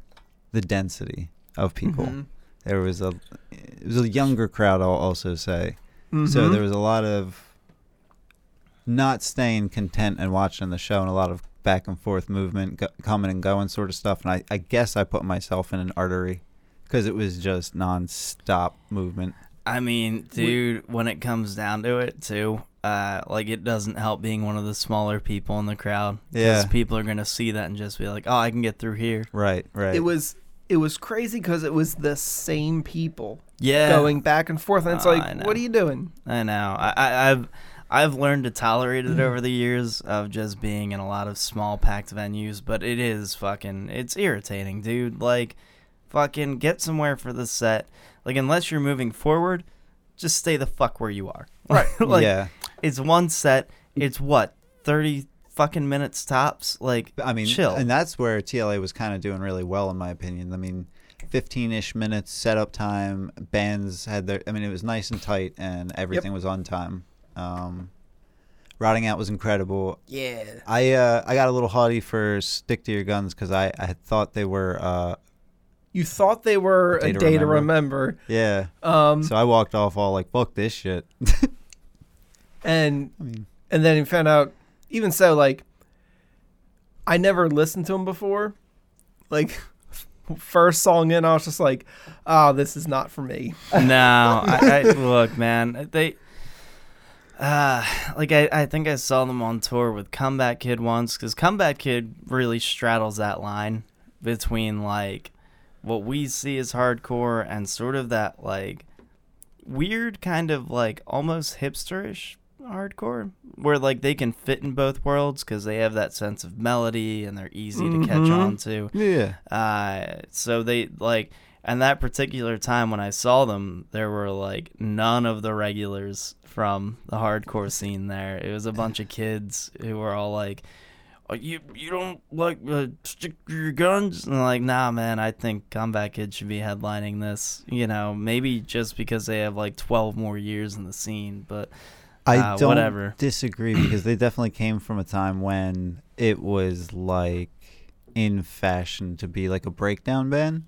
the density of people. Mhm. There was a, it was a younger crowd. I'll also say. So Mhm. there was a lot of not staying content and watching the show, and a lot of back and forth movement, go, coming and going sort of stuff. And I, I guess I put myself in an artery because it was just non-stop movement. I mean, dude, when it comes down to it, too, uh, like it doesn't help being one of the smaller people in the crowd. 'cause Yeah. people are gonna see that and just be like, "Oh, I can get through here." Right, right. It was. It was crazy because it was the same people Yeah, going back and forth, and it's Oh, like, what are you doing? I know. I, I, I've I've learned to tolerate Mm-hmm. it over the years of just being in a lot of small packed venues, but it is fucking it's irritating, dude. Like fucking get somewhere for the set. Like unless you're moving forward, just stay the fuck where you are. [laughs] Right. like yeah. It's one set. It's what? 30 fucking minutes tops. Like I mean, chill. and that's where TLA was kind of doing really well, in my opinion. I mean, 15-ish minutes setup time. Bands had their. I mean, it was nice and tight, and everything was on time. Um, Rotting Out was incredible. Yeah. I uh, I got a little haughty for Stick to Your Guns because I, I thought they were uh, You thought they were A a Day day, to to Remember. remember. yeah. Um, So I walked off all like fuck this shit. [laughs] and I mean, and then he found out. Even so, like, I never listened to him before. Like, [laughs] first song in, I was just like, "Oh, this is not for me." no, I, I [laughs] look, man. They, uh, like I, I think I saw them on tour with Comeback Kid once, because Comeback Kid really straddles that line between like what we see as hardcore and sort of that like weird kind of like almost hipsterish hardcore where like they can fit in both worlds because they have that sense of melody and they're easy to catch Mhm. on to. Yeah. Uh, so they like, and that particular time when I saw them, there were like none of the regulars from the hardcore scene there. It was a bunch of kids who were all like, oh, "You you don't like uh, stick your guns?" And like, "Nah, man. I think Comeback Kid should be headlining this. You know, maybe just because they have like 12 more years in the scene, but." I uh, don't whatever. disagree because they definitely came from a time when it was like in fashion to be like a breakdown band,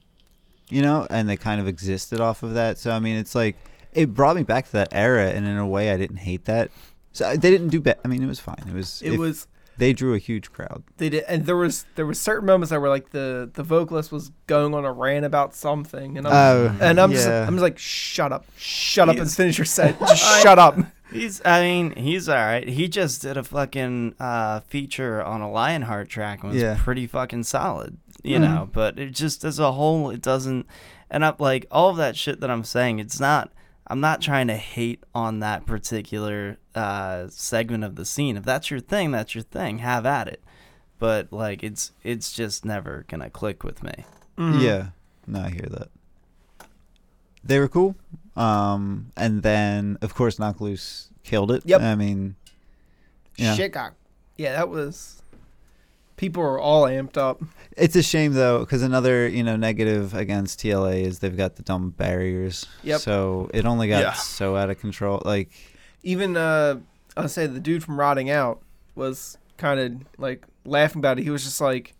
you know, and they kind of existed off of that. So I mean, it's like it brought me back to that era, and in a way, I didn't hate that. So they didn't do bad. I mean, it was fine. It was. It was They drew a huge crowd. they did, and there was there was certain moments that were like the the vocalist was going on a rant about something, and I'm Oh, and I'm just. I'm just like shut up, shut up, and He's- finish your set. [laughs] Just shut up. He's, I mean, he's all right. He just did a fucking uh, feature on a Lionheart track and was Yeah. pretty fucking solid, you Mhm. know. But it just as a whole, it doesn't. And up like all of that shit that I'm saying, it's not. I'm not trying to hate on that particular uh, segment of the scene. If that's your thing, that's your thing. Have at it. But like, it's it's just never gonna click with me. Mhm. Yeah. No, I hear that. They were cool. Um, and then of course Knocked Loose killed it. Yep. I mean, yeah. Shit got. Yeah, that was. People are all amped up. It's a shame though, because another you know negative against TLA is they've got the dumb barriers. Yep. So it only got Yeah. so out of control. Like Even uh, I'll say the dude from Rotting Out was kind of like laughing about it. He was just like,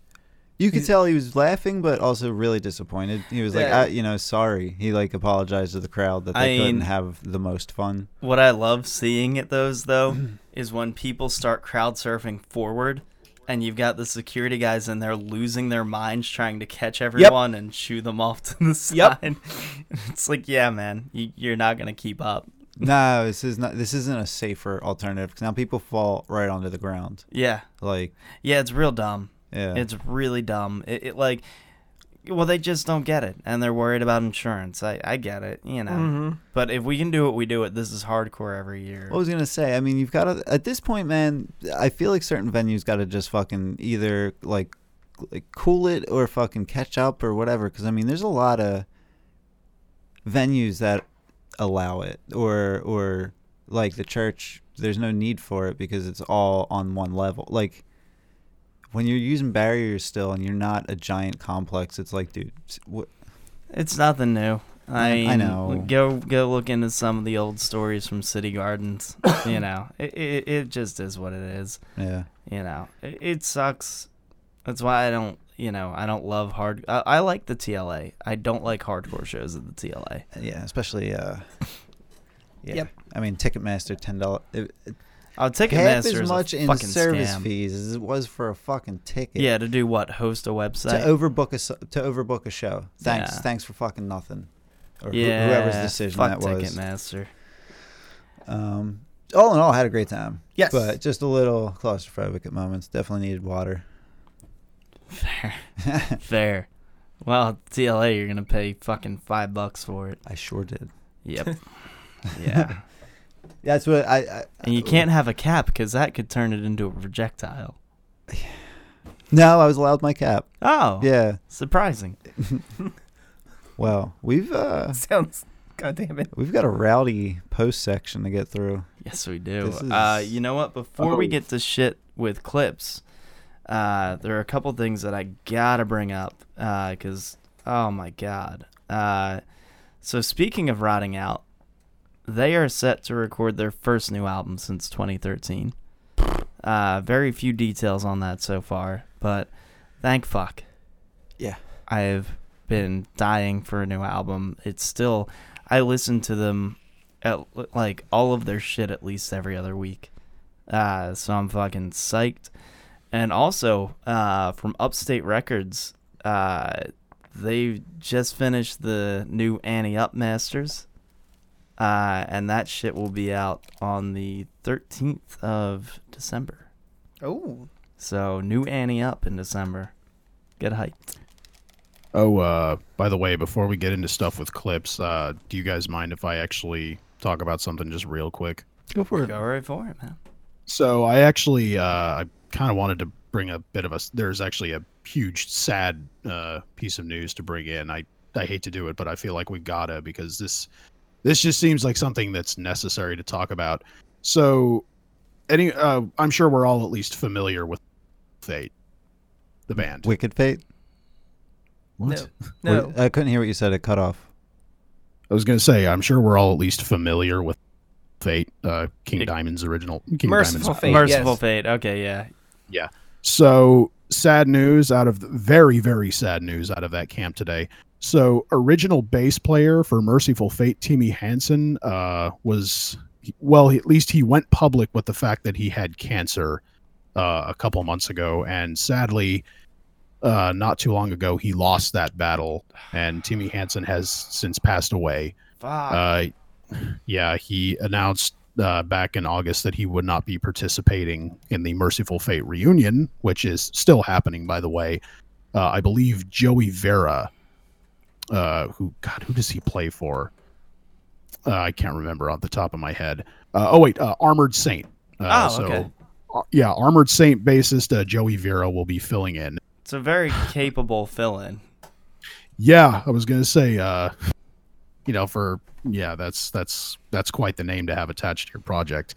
you could tell he was laughing, but also really disappointed. He was like, Yeah. I, you know, sorry. He like apologized to the crowd that they I couldn't mean- have the most fun. What I love seeing at those though [clears throat] is when people start crowd surfing forward and you've got the security guys in there losing their minds trying to catch everyone and shoo them off to the side. Yep. [laughs] it's like, yeah, man, you, you're not gonna keep up. no, this is not. This isn't a safer alternative. 'cause now people fall right onto the ground. Yeah, Like, yeah, it's real dumb. Yeah, It's really dumb. It, it like, well, they just don't get it, and they're worried about insurance. I, I get it, you know. Mhm. But if we can do it, we do it. This is hardcore every year. What was gonna say? I mean, you've got to at this point, man. I feel like certain venues got to just fucking either like like cool it or fucking catch up or whatever. Because I mean, there's a lot of venues that allow it, or or like the church. There's no need for it because it's all on one level. Like when you're using barriers still, and you're not a giant complex, it's like, dude, what? It's nothing new. I, mean, I know. Go go look into some of the old stories from City Gardens. [coughs] you know, it, it it just is what it is. Yeah, You know, it, it sucks. That's why I don't. You know, I don't love hard. I, I like the TLA. I don't like hardcore shows at the TLA. yeah, especially uh. [laughs] Yeah. Yep. I mean, Ticketmaster ten dollars. I'll take half as much in service scam. fees as it was for a fucking ticket. Yeah, to do what? Host a website To overbook a to overbook a show. Thanks, Yeah. thanks for fucking nothing. Or yeah, whoever's decision fuck that was. Ticketmaster. Um, all in all, I had a great time. Yes. but just a little claustrophobic at moments. Definitely needed water. Fair, [laughs] fair. Well, TLA, you're gonna pay fucking five bucks for it. I sure did. Yep. [laughs] yeah. That's what I. I And you can't have a cap because that could turn it into a projectile. [sighs] no, I was allowed my cap. Oh, Yeah. surprising. [laughs] Well, we've uh, [laughs] Sounds. God damn it. we've got a rowdy post section to get through. Yes, we do. This Uh, you know what? Before we Oh. get to shit with clips, uh, there are a couple things that I gotta bring up because oh my god. Uh, so speaking of rotting out, they are set to record their first new album since 2013. Uh, very few details on that so far, but thank fuck. Yeah. I've been dying for a new album. It's still, I listen to them at like all of their shit at least every other week. Uh, so I'm fucking psyched. And also, uh, from Upstate Records, uh, they just finished the new Ante Up Masters. Uh, and that shit will be out on the 13th of December. Oh. So new Ante Up in December. Get hyped. Oh, uh, by the way, before we get into stuff with clips, uh, do you guys mind if I actually talk about something just real quick? Go for it. Go right for it, man. So I actually, uh, I kind of wanted to bring a bit of a. There's actually a huge, sad uh, piece of news to bring in. I I hate to do it, but I feel like we gotta because this this just seems like something that's necessary to talk about. So, any, uh, I'm sure we're all at least familiar with Fate, the band. Wicked Fate. What? No. [laughs] Wait, I couldn't hear what you said. It cut off. I was gonna say, I'm sure we're all at least familiar with Fate, uh, King Yeah. Diamond's original. King Mercyful Diamond's Fate. Mercyful yes. fate. Okay, yeah. yeah. So sad news out of the, very very sad news out of that camp today. So original bass player for Mercyful Fate, Timi Hansen, uh, was well. At least he went public with the fact that he had cancer uh, a couple months ago, and sadly, uh, not too long ago, he lost that battle, and Timi Hansen has since passed away. Fuck. Uh, yeah, he announced uh, back in August that he would not be participating in the Mercyful Fate reunion, which is still happening, by the way. Uh, I believe Joey Vera, uh, who God, who does he play for? Uh, I can't remember off the top of my head. Uh, oh wait, uh, Armored Saint. Uh, Oh, so, okay. uh, yeah, Armored Saint bassist uh, Joey Vera will be filling in. it's a very capable fill-in. Yeah, I was gonna say, uh, you know, for yeah, that's that's that's quite the name to have attached to your project.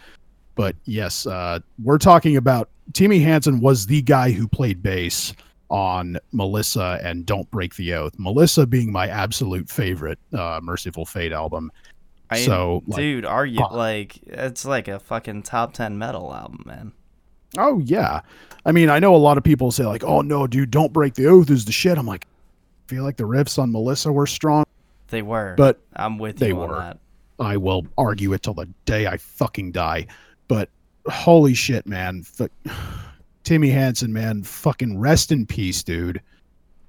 But yes, uh, we're talking about Timi Hansen was the guy who played bass on Melissa and Don't Break the Oath. Melissa being my absolute favorite uh, Mercyful Fate album. I, So, like, dude, are you fuck. like it's like a fucking top ten metal album, man? Oh yeah, I mean, I know a lot of people say like, "Oh no, dude, Don't Break the Oath is the shit." I'm like, I feel like the riffs on Melissa were strong, They were, but I'm with they you on were. that. I will argue it till the day I fucking die. But holy shit, man. F- Timi Hansen, man, fucking rest in peace, dude.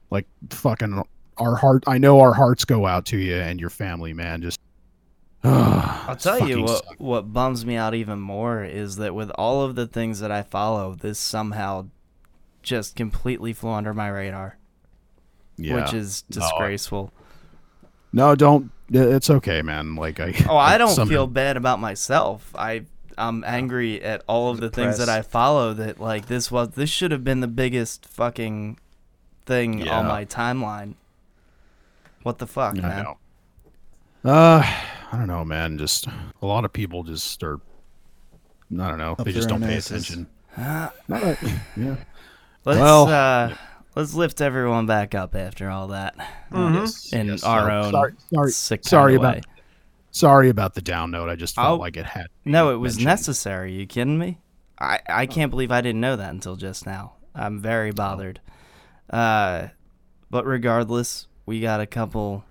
Like fucking our heart I know our hearts go out to you and your family, man. Just [sighs] I'll tell you what what bums me out even more is that with all of the things that I follow, this somehow just completely flew under my radar, yeah. which is No, disgraceful. No, don't it's okay, man. Like I Oh, I [laughs] don't some- feel bad about myself. I I'm angry at all of the things that I follow that like this was this should have been the biggest fucking thing Yeah. on my timeline. What the fuck, I man? know. Uh I don't know, man. Just a lot of people just are I don't know. Up they just don't pay noses. attention. Not a- yeah. Let's Well- uh let's lift everyone back up after all that Yes, in yes, our sorry- own sorry, sorry, sick sorry kinda about way. Sorry about the down note. I just felt Oh, like it had. to No, it was mentioned. necessary. you kidding me? I, I can't believe I didn't know that until just now. I'm very bothered. Uh, but regardless, we got a couple,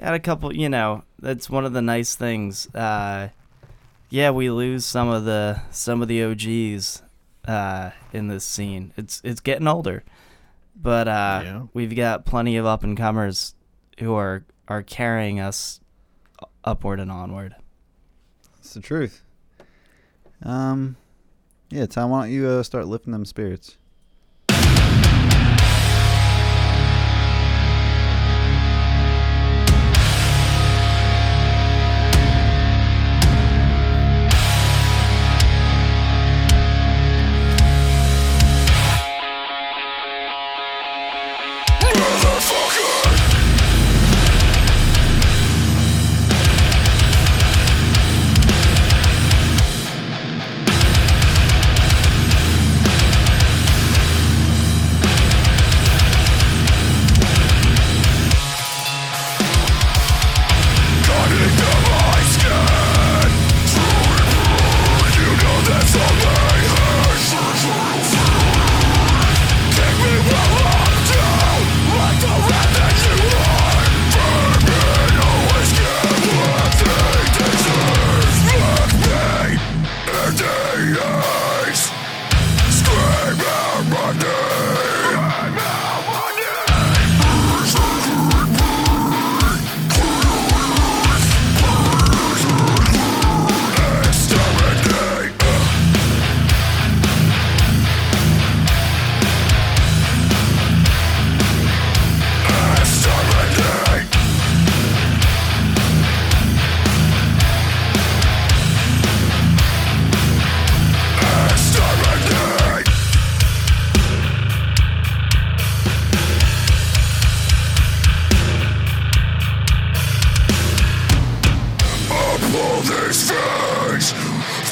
got a couple. You know, that's one of the nice things. Uh, yeah, we lose some of the some of the OGs uh, in this scene. It's it's getting older, but uh, Yeah. we've got plenty of up and comers who are are carrying us upward and onward. It's the truth. Um, yeah, Tom, why don't you uh, start lifting them spirits?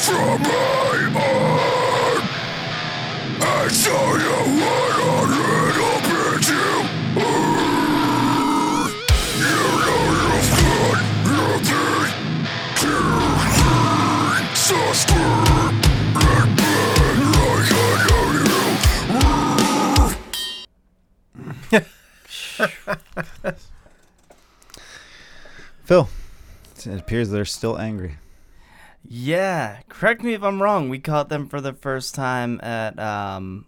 from my. I saw you what a little bit you. You know you've got nothing to and you Phil, it appears they're still angry. Yeah, correct me if I'm wrong. We caught them for the first time at um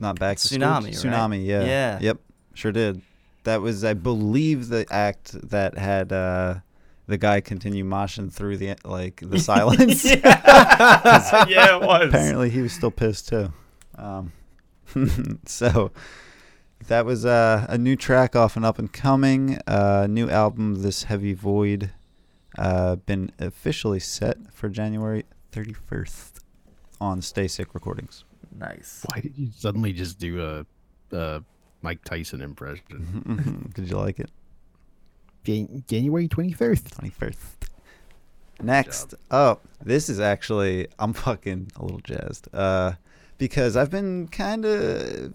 Not back to school? Tsunami, right? Tsunami, yeah. Yeah. Yep, sure did. That was, I believe, the act that had uh, the guy continue moshing through the like the [laughs] silence. [laughs] yeah, it was. Apparently, he was still pissed too. Um, [laughs] so that was uh, a new track off and up and coming. Uh, new album, This Heavy Void, uh, been officially set for January 31st on Stay Sick Recordings. Nice. Why did you suddenly just do a, a Mike Tyson impression? Did you like it? Jan- January 21st. 21st. Next up, this is actually I'm fucking a little jazzed. Uh because I've been kind of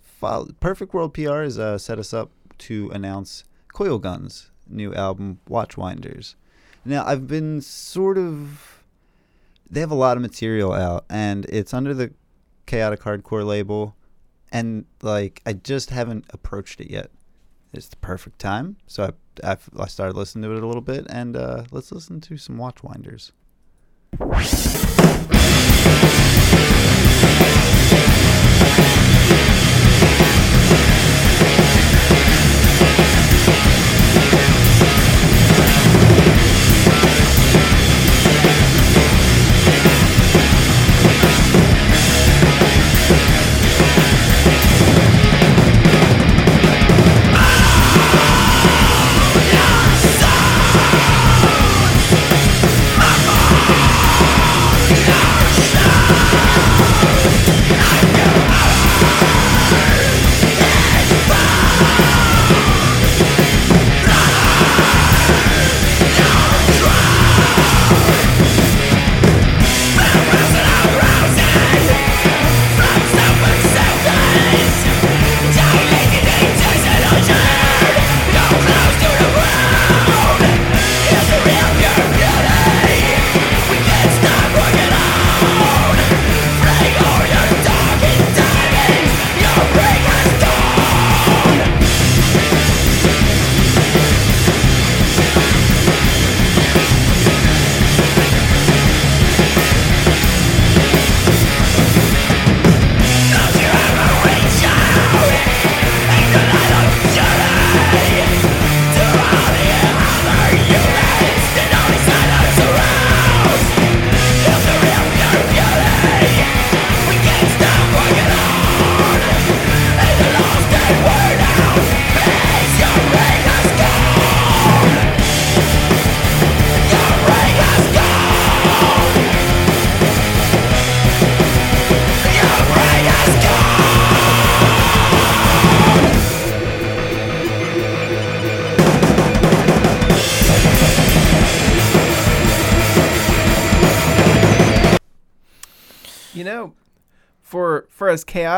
Perfect World PR has uh, set us up to announce Coilguns new album Watchwinders. Now, I've been sort of they have a lot of material out and it's under the Chaotic Hardcore label and like I just haven't approached it yet. It's the perfect time. So I, I, I started listening to it a little bit, and uh, let's listen to some Watchwinders.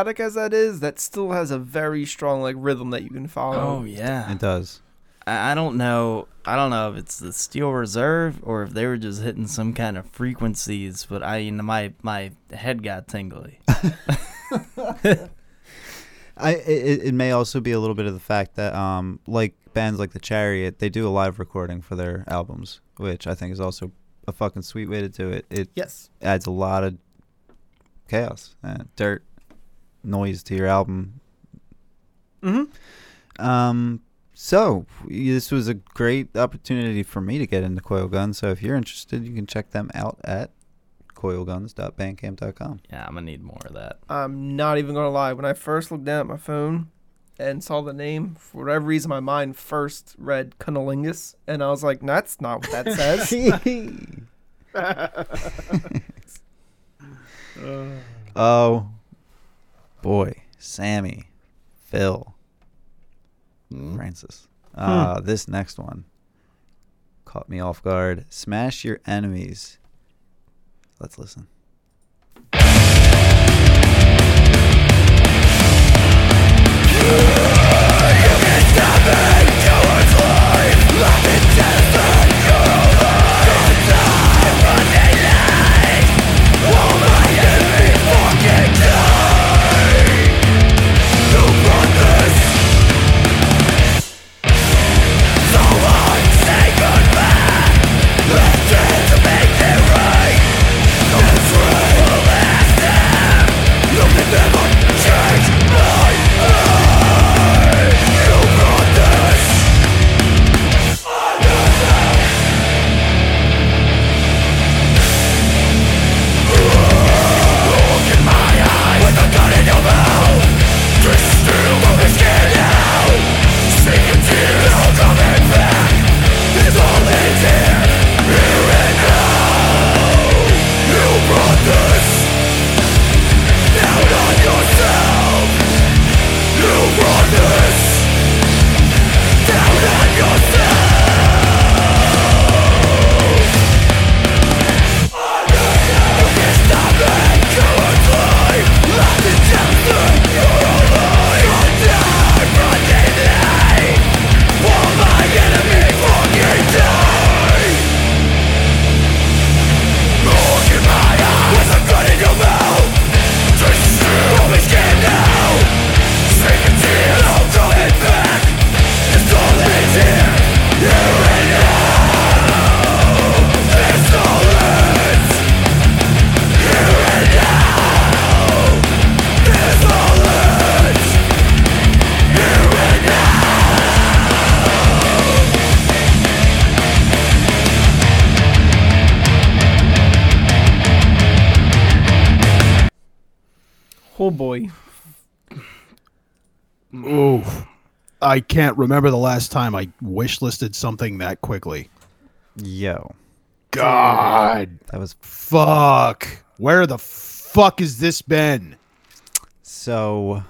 Chaotic as that is, that still has a very strong like rhythm that you can follow. Oh yeah. It does. I I don't know. I don't know if it's the Steel Reserve or if they were just hitting some kind of frequencies, but I, you know, my my head got tingly. [laughs] [laughs] I it, it may also be a little bit of the fact that um like bands like the Chariot they do a live recording for their albums, which I think is also a fucking sweet way to do it. It Yes. adds a lot of chaos, and dirt, noise to your album. Mm-hmm. Um, so this was a great opportunity for me to get into Coilguns. So if you're interested, you can check them out at coilguns.bandcamp.com. Yeah, I'm gonna need more of that. I'm not even gonna lie. When I first looked down at my phone and saw the name, for whatever reason, my mind first read cunnilingus, and I was like, "That's not what that says." [laughs] [laughs] [laughs] oh boy, Sammy, Phil, Francis. Uh, This next one caught me off guard. Smash your enemies. Let's listen. Can't remember the last time I wish listed something that quickly. Yo, God. that was Fuck. Where the fuck has this been? so.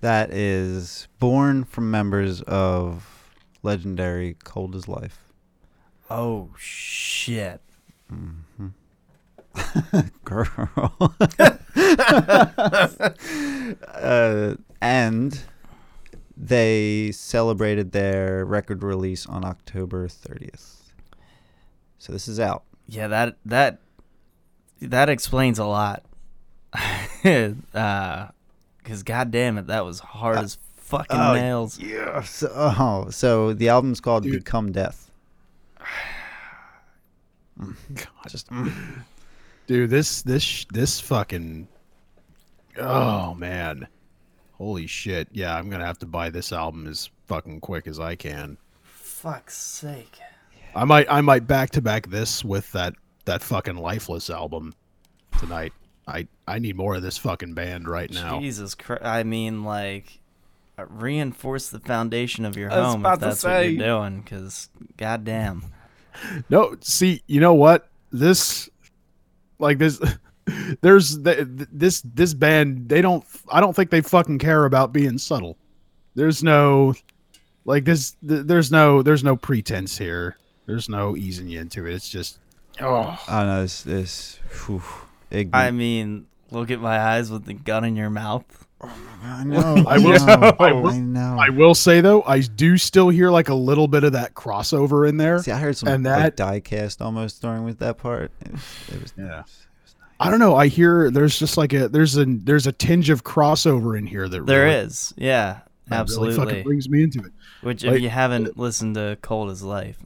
That is born from members of legendary Cold as Life. Oh shit. [laughs] Girl. [laughs] [laughs] uh, and they celebrated their record release on October 30th. So this is out. Yeah, that that that explains a lot. [laughs] uh cuz god damn it, that was hard as fucking oh, nails. Yeah. So, oh, so the album's called Dude. Become Death. Just, dude, this this this fucking. Oh man, holy shit! Yeah, I'm gonna have to buy this album as fucking quick as I can. Fuck's sake. I might I might back to back this with that that fucking lifeless album tonight. I I need more of this fucking band right now. Jesus Christ. I mean like uh, reinforce the foundation of your home if that's what you're doing cuz goddamn. No, see, you know what? This, like this, there's th- th- this this band. They don't. I don't think they fucking care about being subtle. There's no, like this. Th- there's no. There's no pretense here. There's no easing you into it. It's just. Oh, Oh no, this this. I mean, look at my eyes with the gun in your mouth. I know. [laughs] I will- know, I will- I know. I will say though, I do still hear like a little bit of that crossover in there. See, I heard some and like that- die cast almost during with that part. It was, [laughs] it was Yeah. nice. I don't know. I hear there's just like a there's a there's a tinge of crossover in here that There really, is. Yeah. that really Absolutely. fucking brings me into it. Which if you haven't uh, listened to Cold as Life,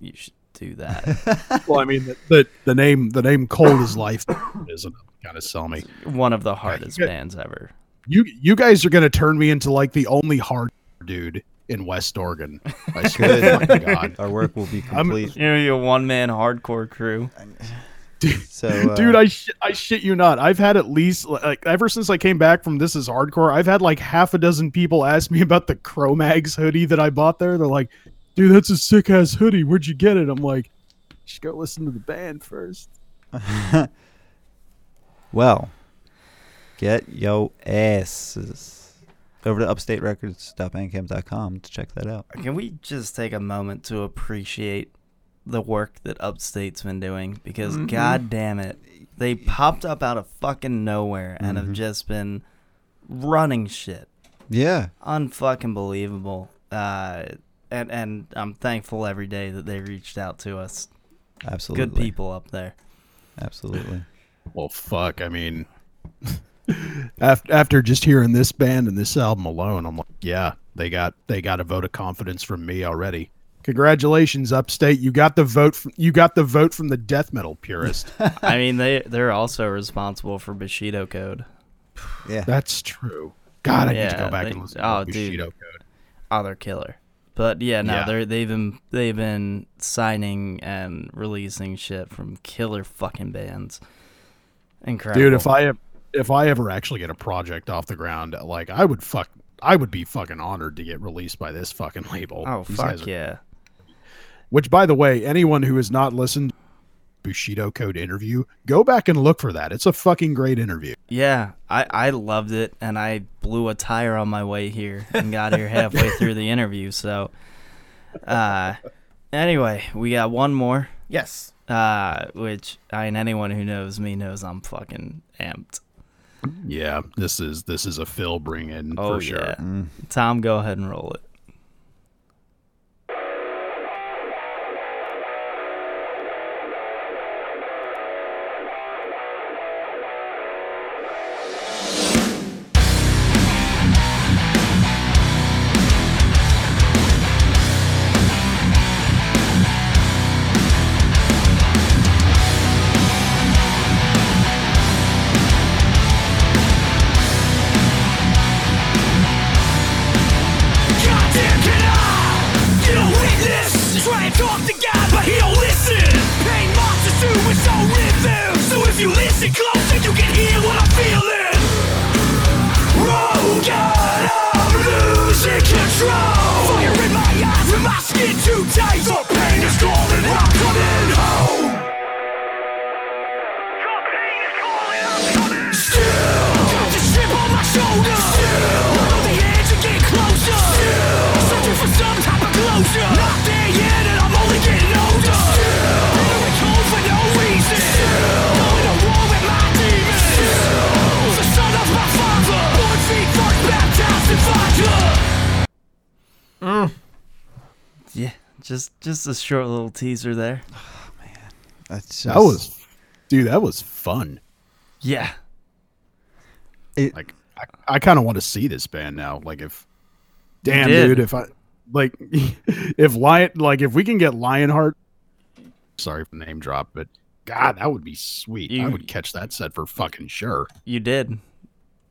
you should do that. [laughs] Well, I mean, the, the the name the name Cold as Life isn't kind of sell me. One of the hardest Yeah. bands ever. You you guys are gonna turn me into like the only hard dude in West Oregon. I swear to fucking God. Our work will be I'm- complete. You know, you're a one man hardcore crew. So, [laughs] uh, Dude, I sh- I shit you not. I've had at least like ever since I came back from This Is Hardcore. I've had like half a dozen people ask me about the Cro-Mags hoodie that I bought there. They're like, "Dude, that's a sick ass hoodie. Where'd you get it?" I'm like, "You should go listen to the band first. [laughs] well, get yo asses over to upstaterecords.bandcamp.com to check that out. Can we just take a moment to appreciate the work that Upstate's been doing? Because god damn it, they popped up out of fucking nowhere and have just been running shit. Yeah, Unfucking believable. Uh, and and I'm thankful every day that they reached out to us. absolutely. Good people up there. Absolutely. [laughs] Well, fuck. I mean, [laughs] after after just hearing this band and this album alone, I'm like, yeah, they got they got a vote of confidence from me already. Congratulations, Upstate. You got the vote. From, you got the vote from the death metal purist. [laughs] I mean, they they're also responsible for Bushido Code. Yeah. That's true. God, I need to Yeah, go back they- and listen oh, to the dude. Code. Oh, they're killer. But yeah, no, Yeah. they're they've been they've been signing and releasing shit from killer fucking bands. Incredible, Dude, if I if I ever actually get a project off the ground, like I would fuck, I would be fucking honored to get released by this fucking label. oh These fuck are- yeah, Which, by the way, anyone who has not listened Bushido Code interview, go back and look for that. It's a fucking great interview. yeah, I I loved it, and I blew a tire on my way here and got here halfway [laughs] through the interview. So, uh, anyway, we got one more. Yes. Uh, which I mean, anyone who knows me knows I'm fucking amped. Yeah, this is this is a Phil bring in Oh for sure. yeah, Mm. Tom, go ahead and roll it. Just just a short little teaser there. [sighs] That's just, That was, dude, that was fun. Yeah, it, Like, I, I kind of want to see this band now. Like, if, damn, dude, if I, like, [laughs] if Lion, like, if we can get Lionheart, sorry for the name drop, but God, that would be sweet. I would catch that set for fucking sure. you did.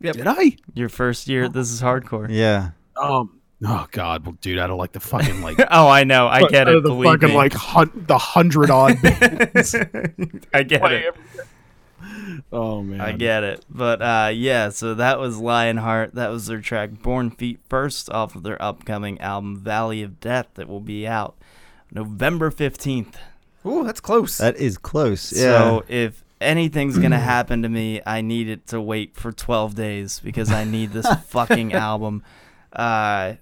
Did I? Your first year. This is hardcore. yeah. Um. Oh God, well, dude, don't like the fucking like. [laughs] Oh, I know. I get out it. of the believe fucking me. like hun- the hundred odd [laughs] bands. I get it. oh man, I get it. But uh, yeah, so that was Lionheart. That was their track Born Feet First off of their upcoming album Valley of Death that will be out November 15th. Ooh, that's close. That is close. Yeah. So if anything's going to happen to me, I need it to wait for 12 days because I need this [laughs] fucking album. Uh,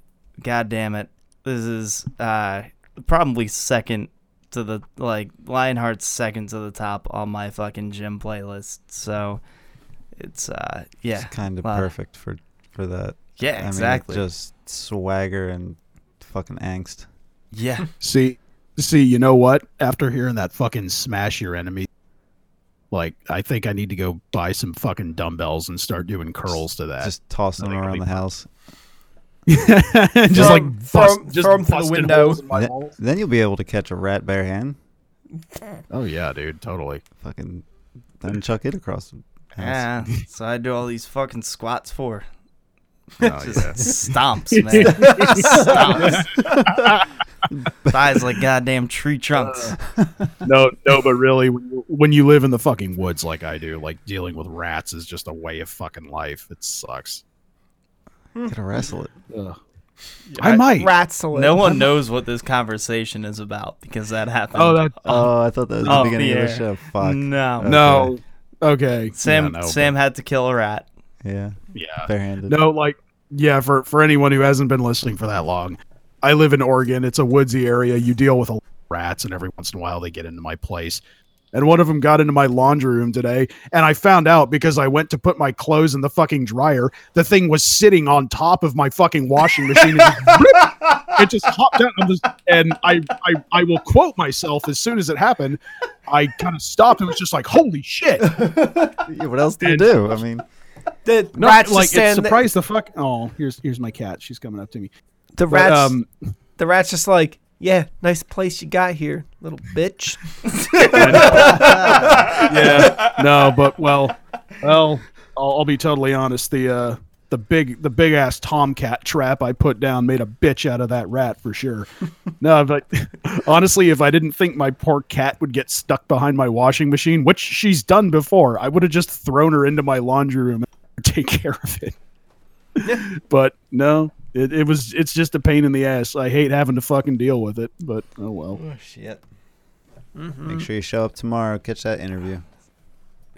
God damn it. This is uh, probably second to the, like, Lionheart's second to the top on my fucking gym playlist. So it's, uh, yeah. it's kind of lot- perfect for for that. Yeah, I mean, exactly. just swagger and fucking angst. yeah. See, see, you know what? After hearing that fucking smash your enemy, like I think I need to go buy some fucking dumbbells and start doing curls to that. Just tossing them around the fun. house. [laughs] just Throw- like throw- bust, just throw 'em through the window. holes in my Then, then you'll be able to catch a rat bare hand. [laughs] Oh yeah, dude, totally. Fucking then chuck it across the house. Yeah. [laughs] so I do all these fucking squats for. Oh, Just yeah. stomps, man. stomps. Thighs like goddamn tree trunks. no, no, but really, when you, when you live in the fucking woods like I do, like dealing with rats is just a way of fucking life. It sucks. Gotta hmm. wrestle it. Ugh. I might. Rats. no one knows what this conversation is about because that happened. Oh, that. Oh, oh I thought that was off the oh, beginning the of the air. show. Fuck. No. Okay. No. Okay. Sam Yeah, no, Sam had to kill a rat. Yeah. but- Yeah. Barehanded. No, like yeah, for for anyone who hasn't been listening for that long, I live in Oregon. It's a woodsy area. You deal with a lot of rats, and every once in a while they get into my place. And one of them got into my laundry room today, and I found out because I went to put my clothes in the fucking dryer. The thing was sitting on top of my fucking washing machine. And just, [laughs] it just hopped out, and, just, and I, I I will quote myself as soon as it happened. I kind of stopped and was just like, "Holy shit!" [laughs] Yeah, what else do you do? I mean, The No, rats like just it stand there- surprised the fuck. Oh, here's here's my cat. She's coming up to me. The But, rats. um, the rats just like, yeah, nice place you got here, little bitch. [laughs] yeah, no, but well, well, I'll, I'll be totally honest. The uh, the big the big ass tomcat trap I put down made a bitch out of that rat for sure. [laughs] no, but honestly, if I didn't think my poor cat would get stuck behind my washing machine, which she's done before, I would have just thrown her into my laundry room and [laughs] take care of it. but no, it, it was it's just a pain in the ass. I hate having to fucking deal with it, but oh well. oh shit. Make sure you show up tomorrow. Catch that interview.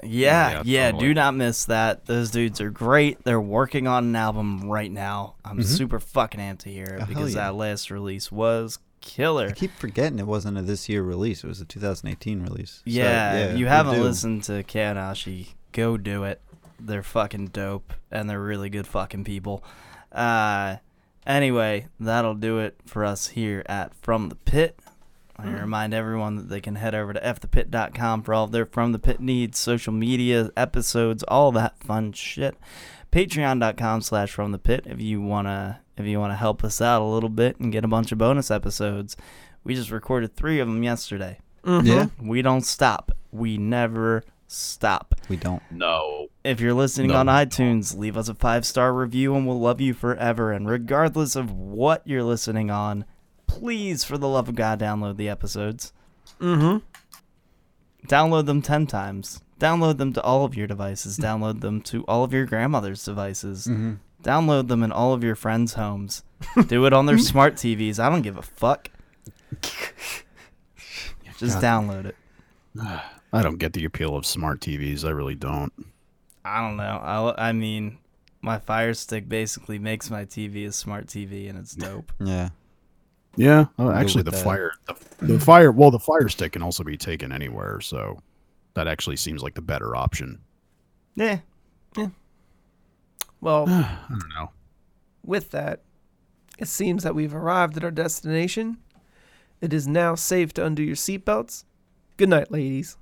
Yeah, Yeah, yeah, do not miss that. Those dudes are great. They're working on an album right now. I'm super fucking amped to hear it Oh, because yeah. that last release was killer. I keep forgetting it wasn't a this year release. It was a 2018 release. So, Yeah, if you haven't do. listened to Kanashi, go do it. They're fucking dope and they're really good fucking people. Uh, anyway, that'll do it for us here at From the Pit. I hmm. remind everyone that they can head over to fthepit.com for all of their From the Pit needs, social media, episodes, all that fun shit. Patreon.com slash From the Pit if you wanna if you wanna help us out a little bit and get a bunch of bonus episodes. We just recorded three of them yesterday. Yeah, mm-hmm. We don't stop. We never stop. we don't. No. If you're listening No, on we iTunes, leave us a five star review and we'll love you forever. And regardless of what you're listening on, please, for the love of God, download the episodes. Mm-hmm. Download them 10 times. Download them to all of your devices. [laughs] Download them to all of your grandmother's devices. Mm-hmm. Download them in all of your friends' homes. Do it on their [laughs] smart TVs. I don't give a fuck. [laughs] Just download it. [sighs] [sighs] [sighs] I don't get the appeal of smart TVs. I really don't. I don't know. I, I mean, my Fire Stick basically makes my TV a smart TV, and it's dope. Yeah. Yeah. Oh, actually, the that. fire, the, [clears throat] the fire. Well, the fire stick can also be taken anywhere, so that actually seems like the better option. Yeah. Yeah. Well, [sighs] I don't know. with that, it seems that we've arrived at our destination. It is now safe to undo your seatbelts. Good night, ladies.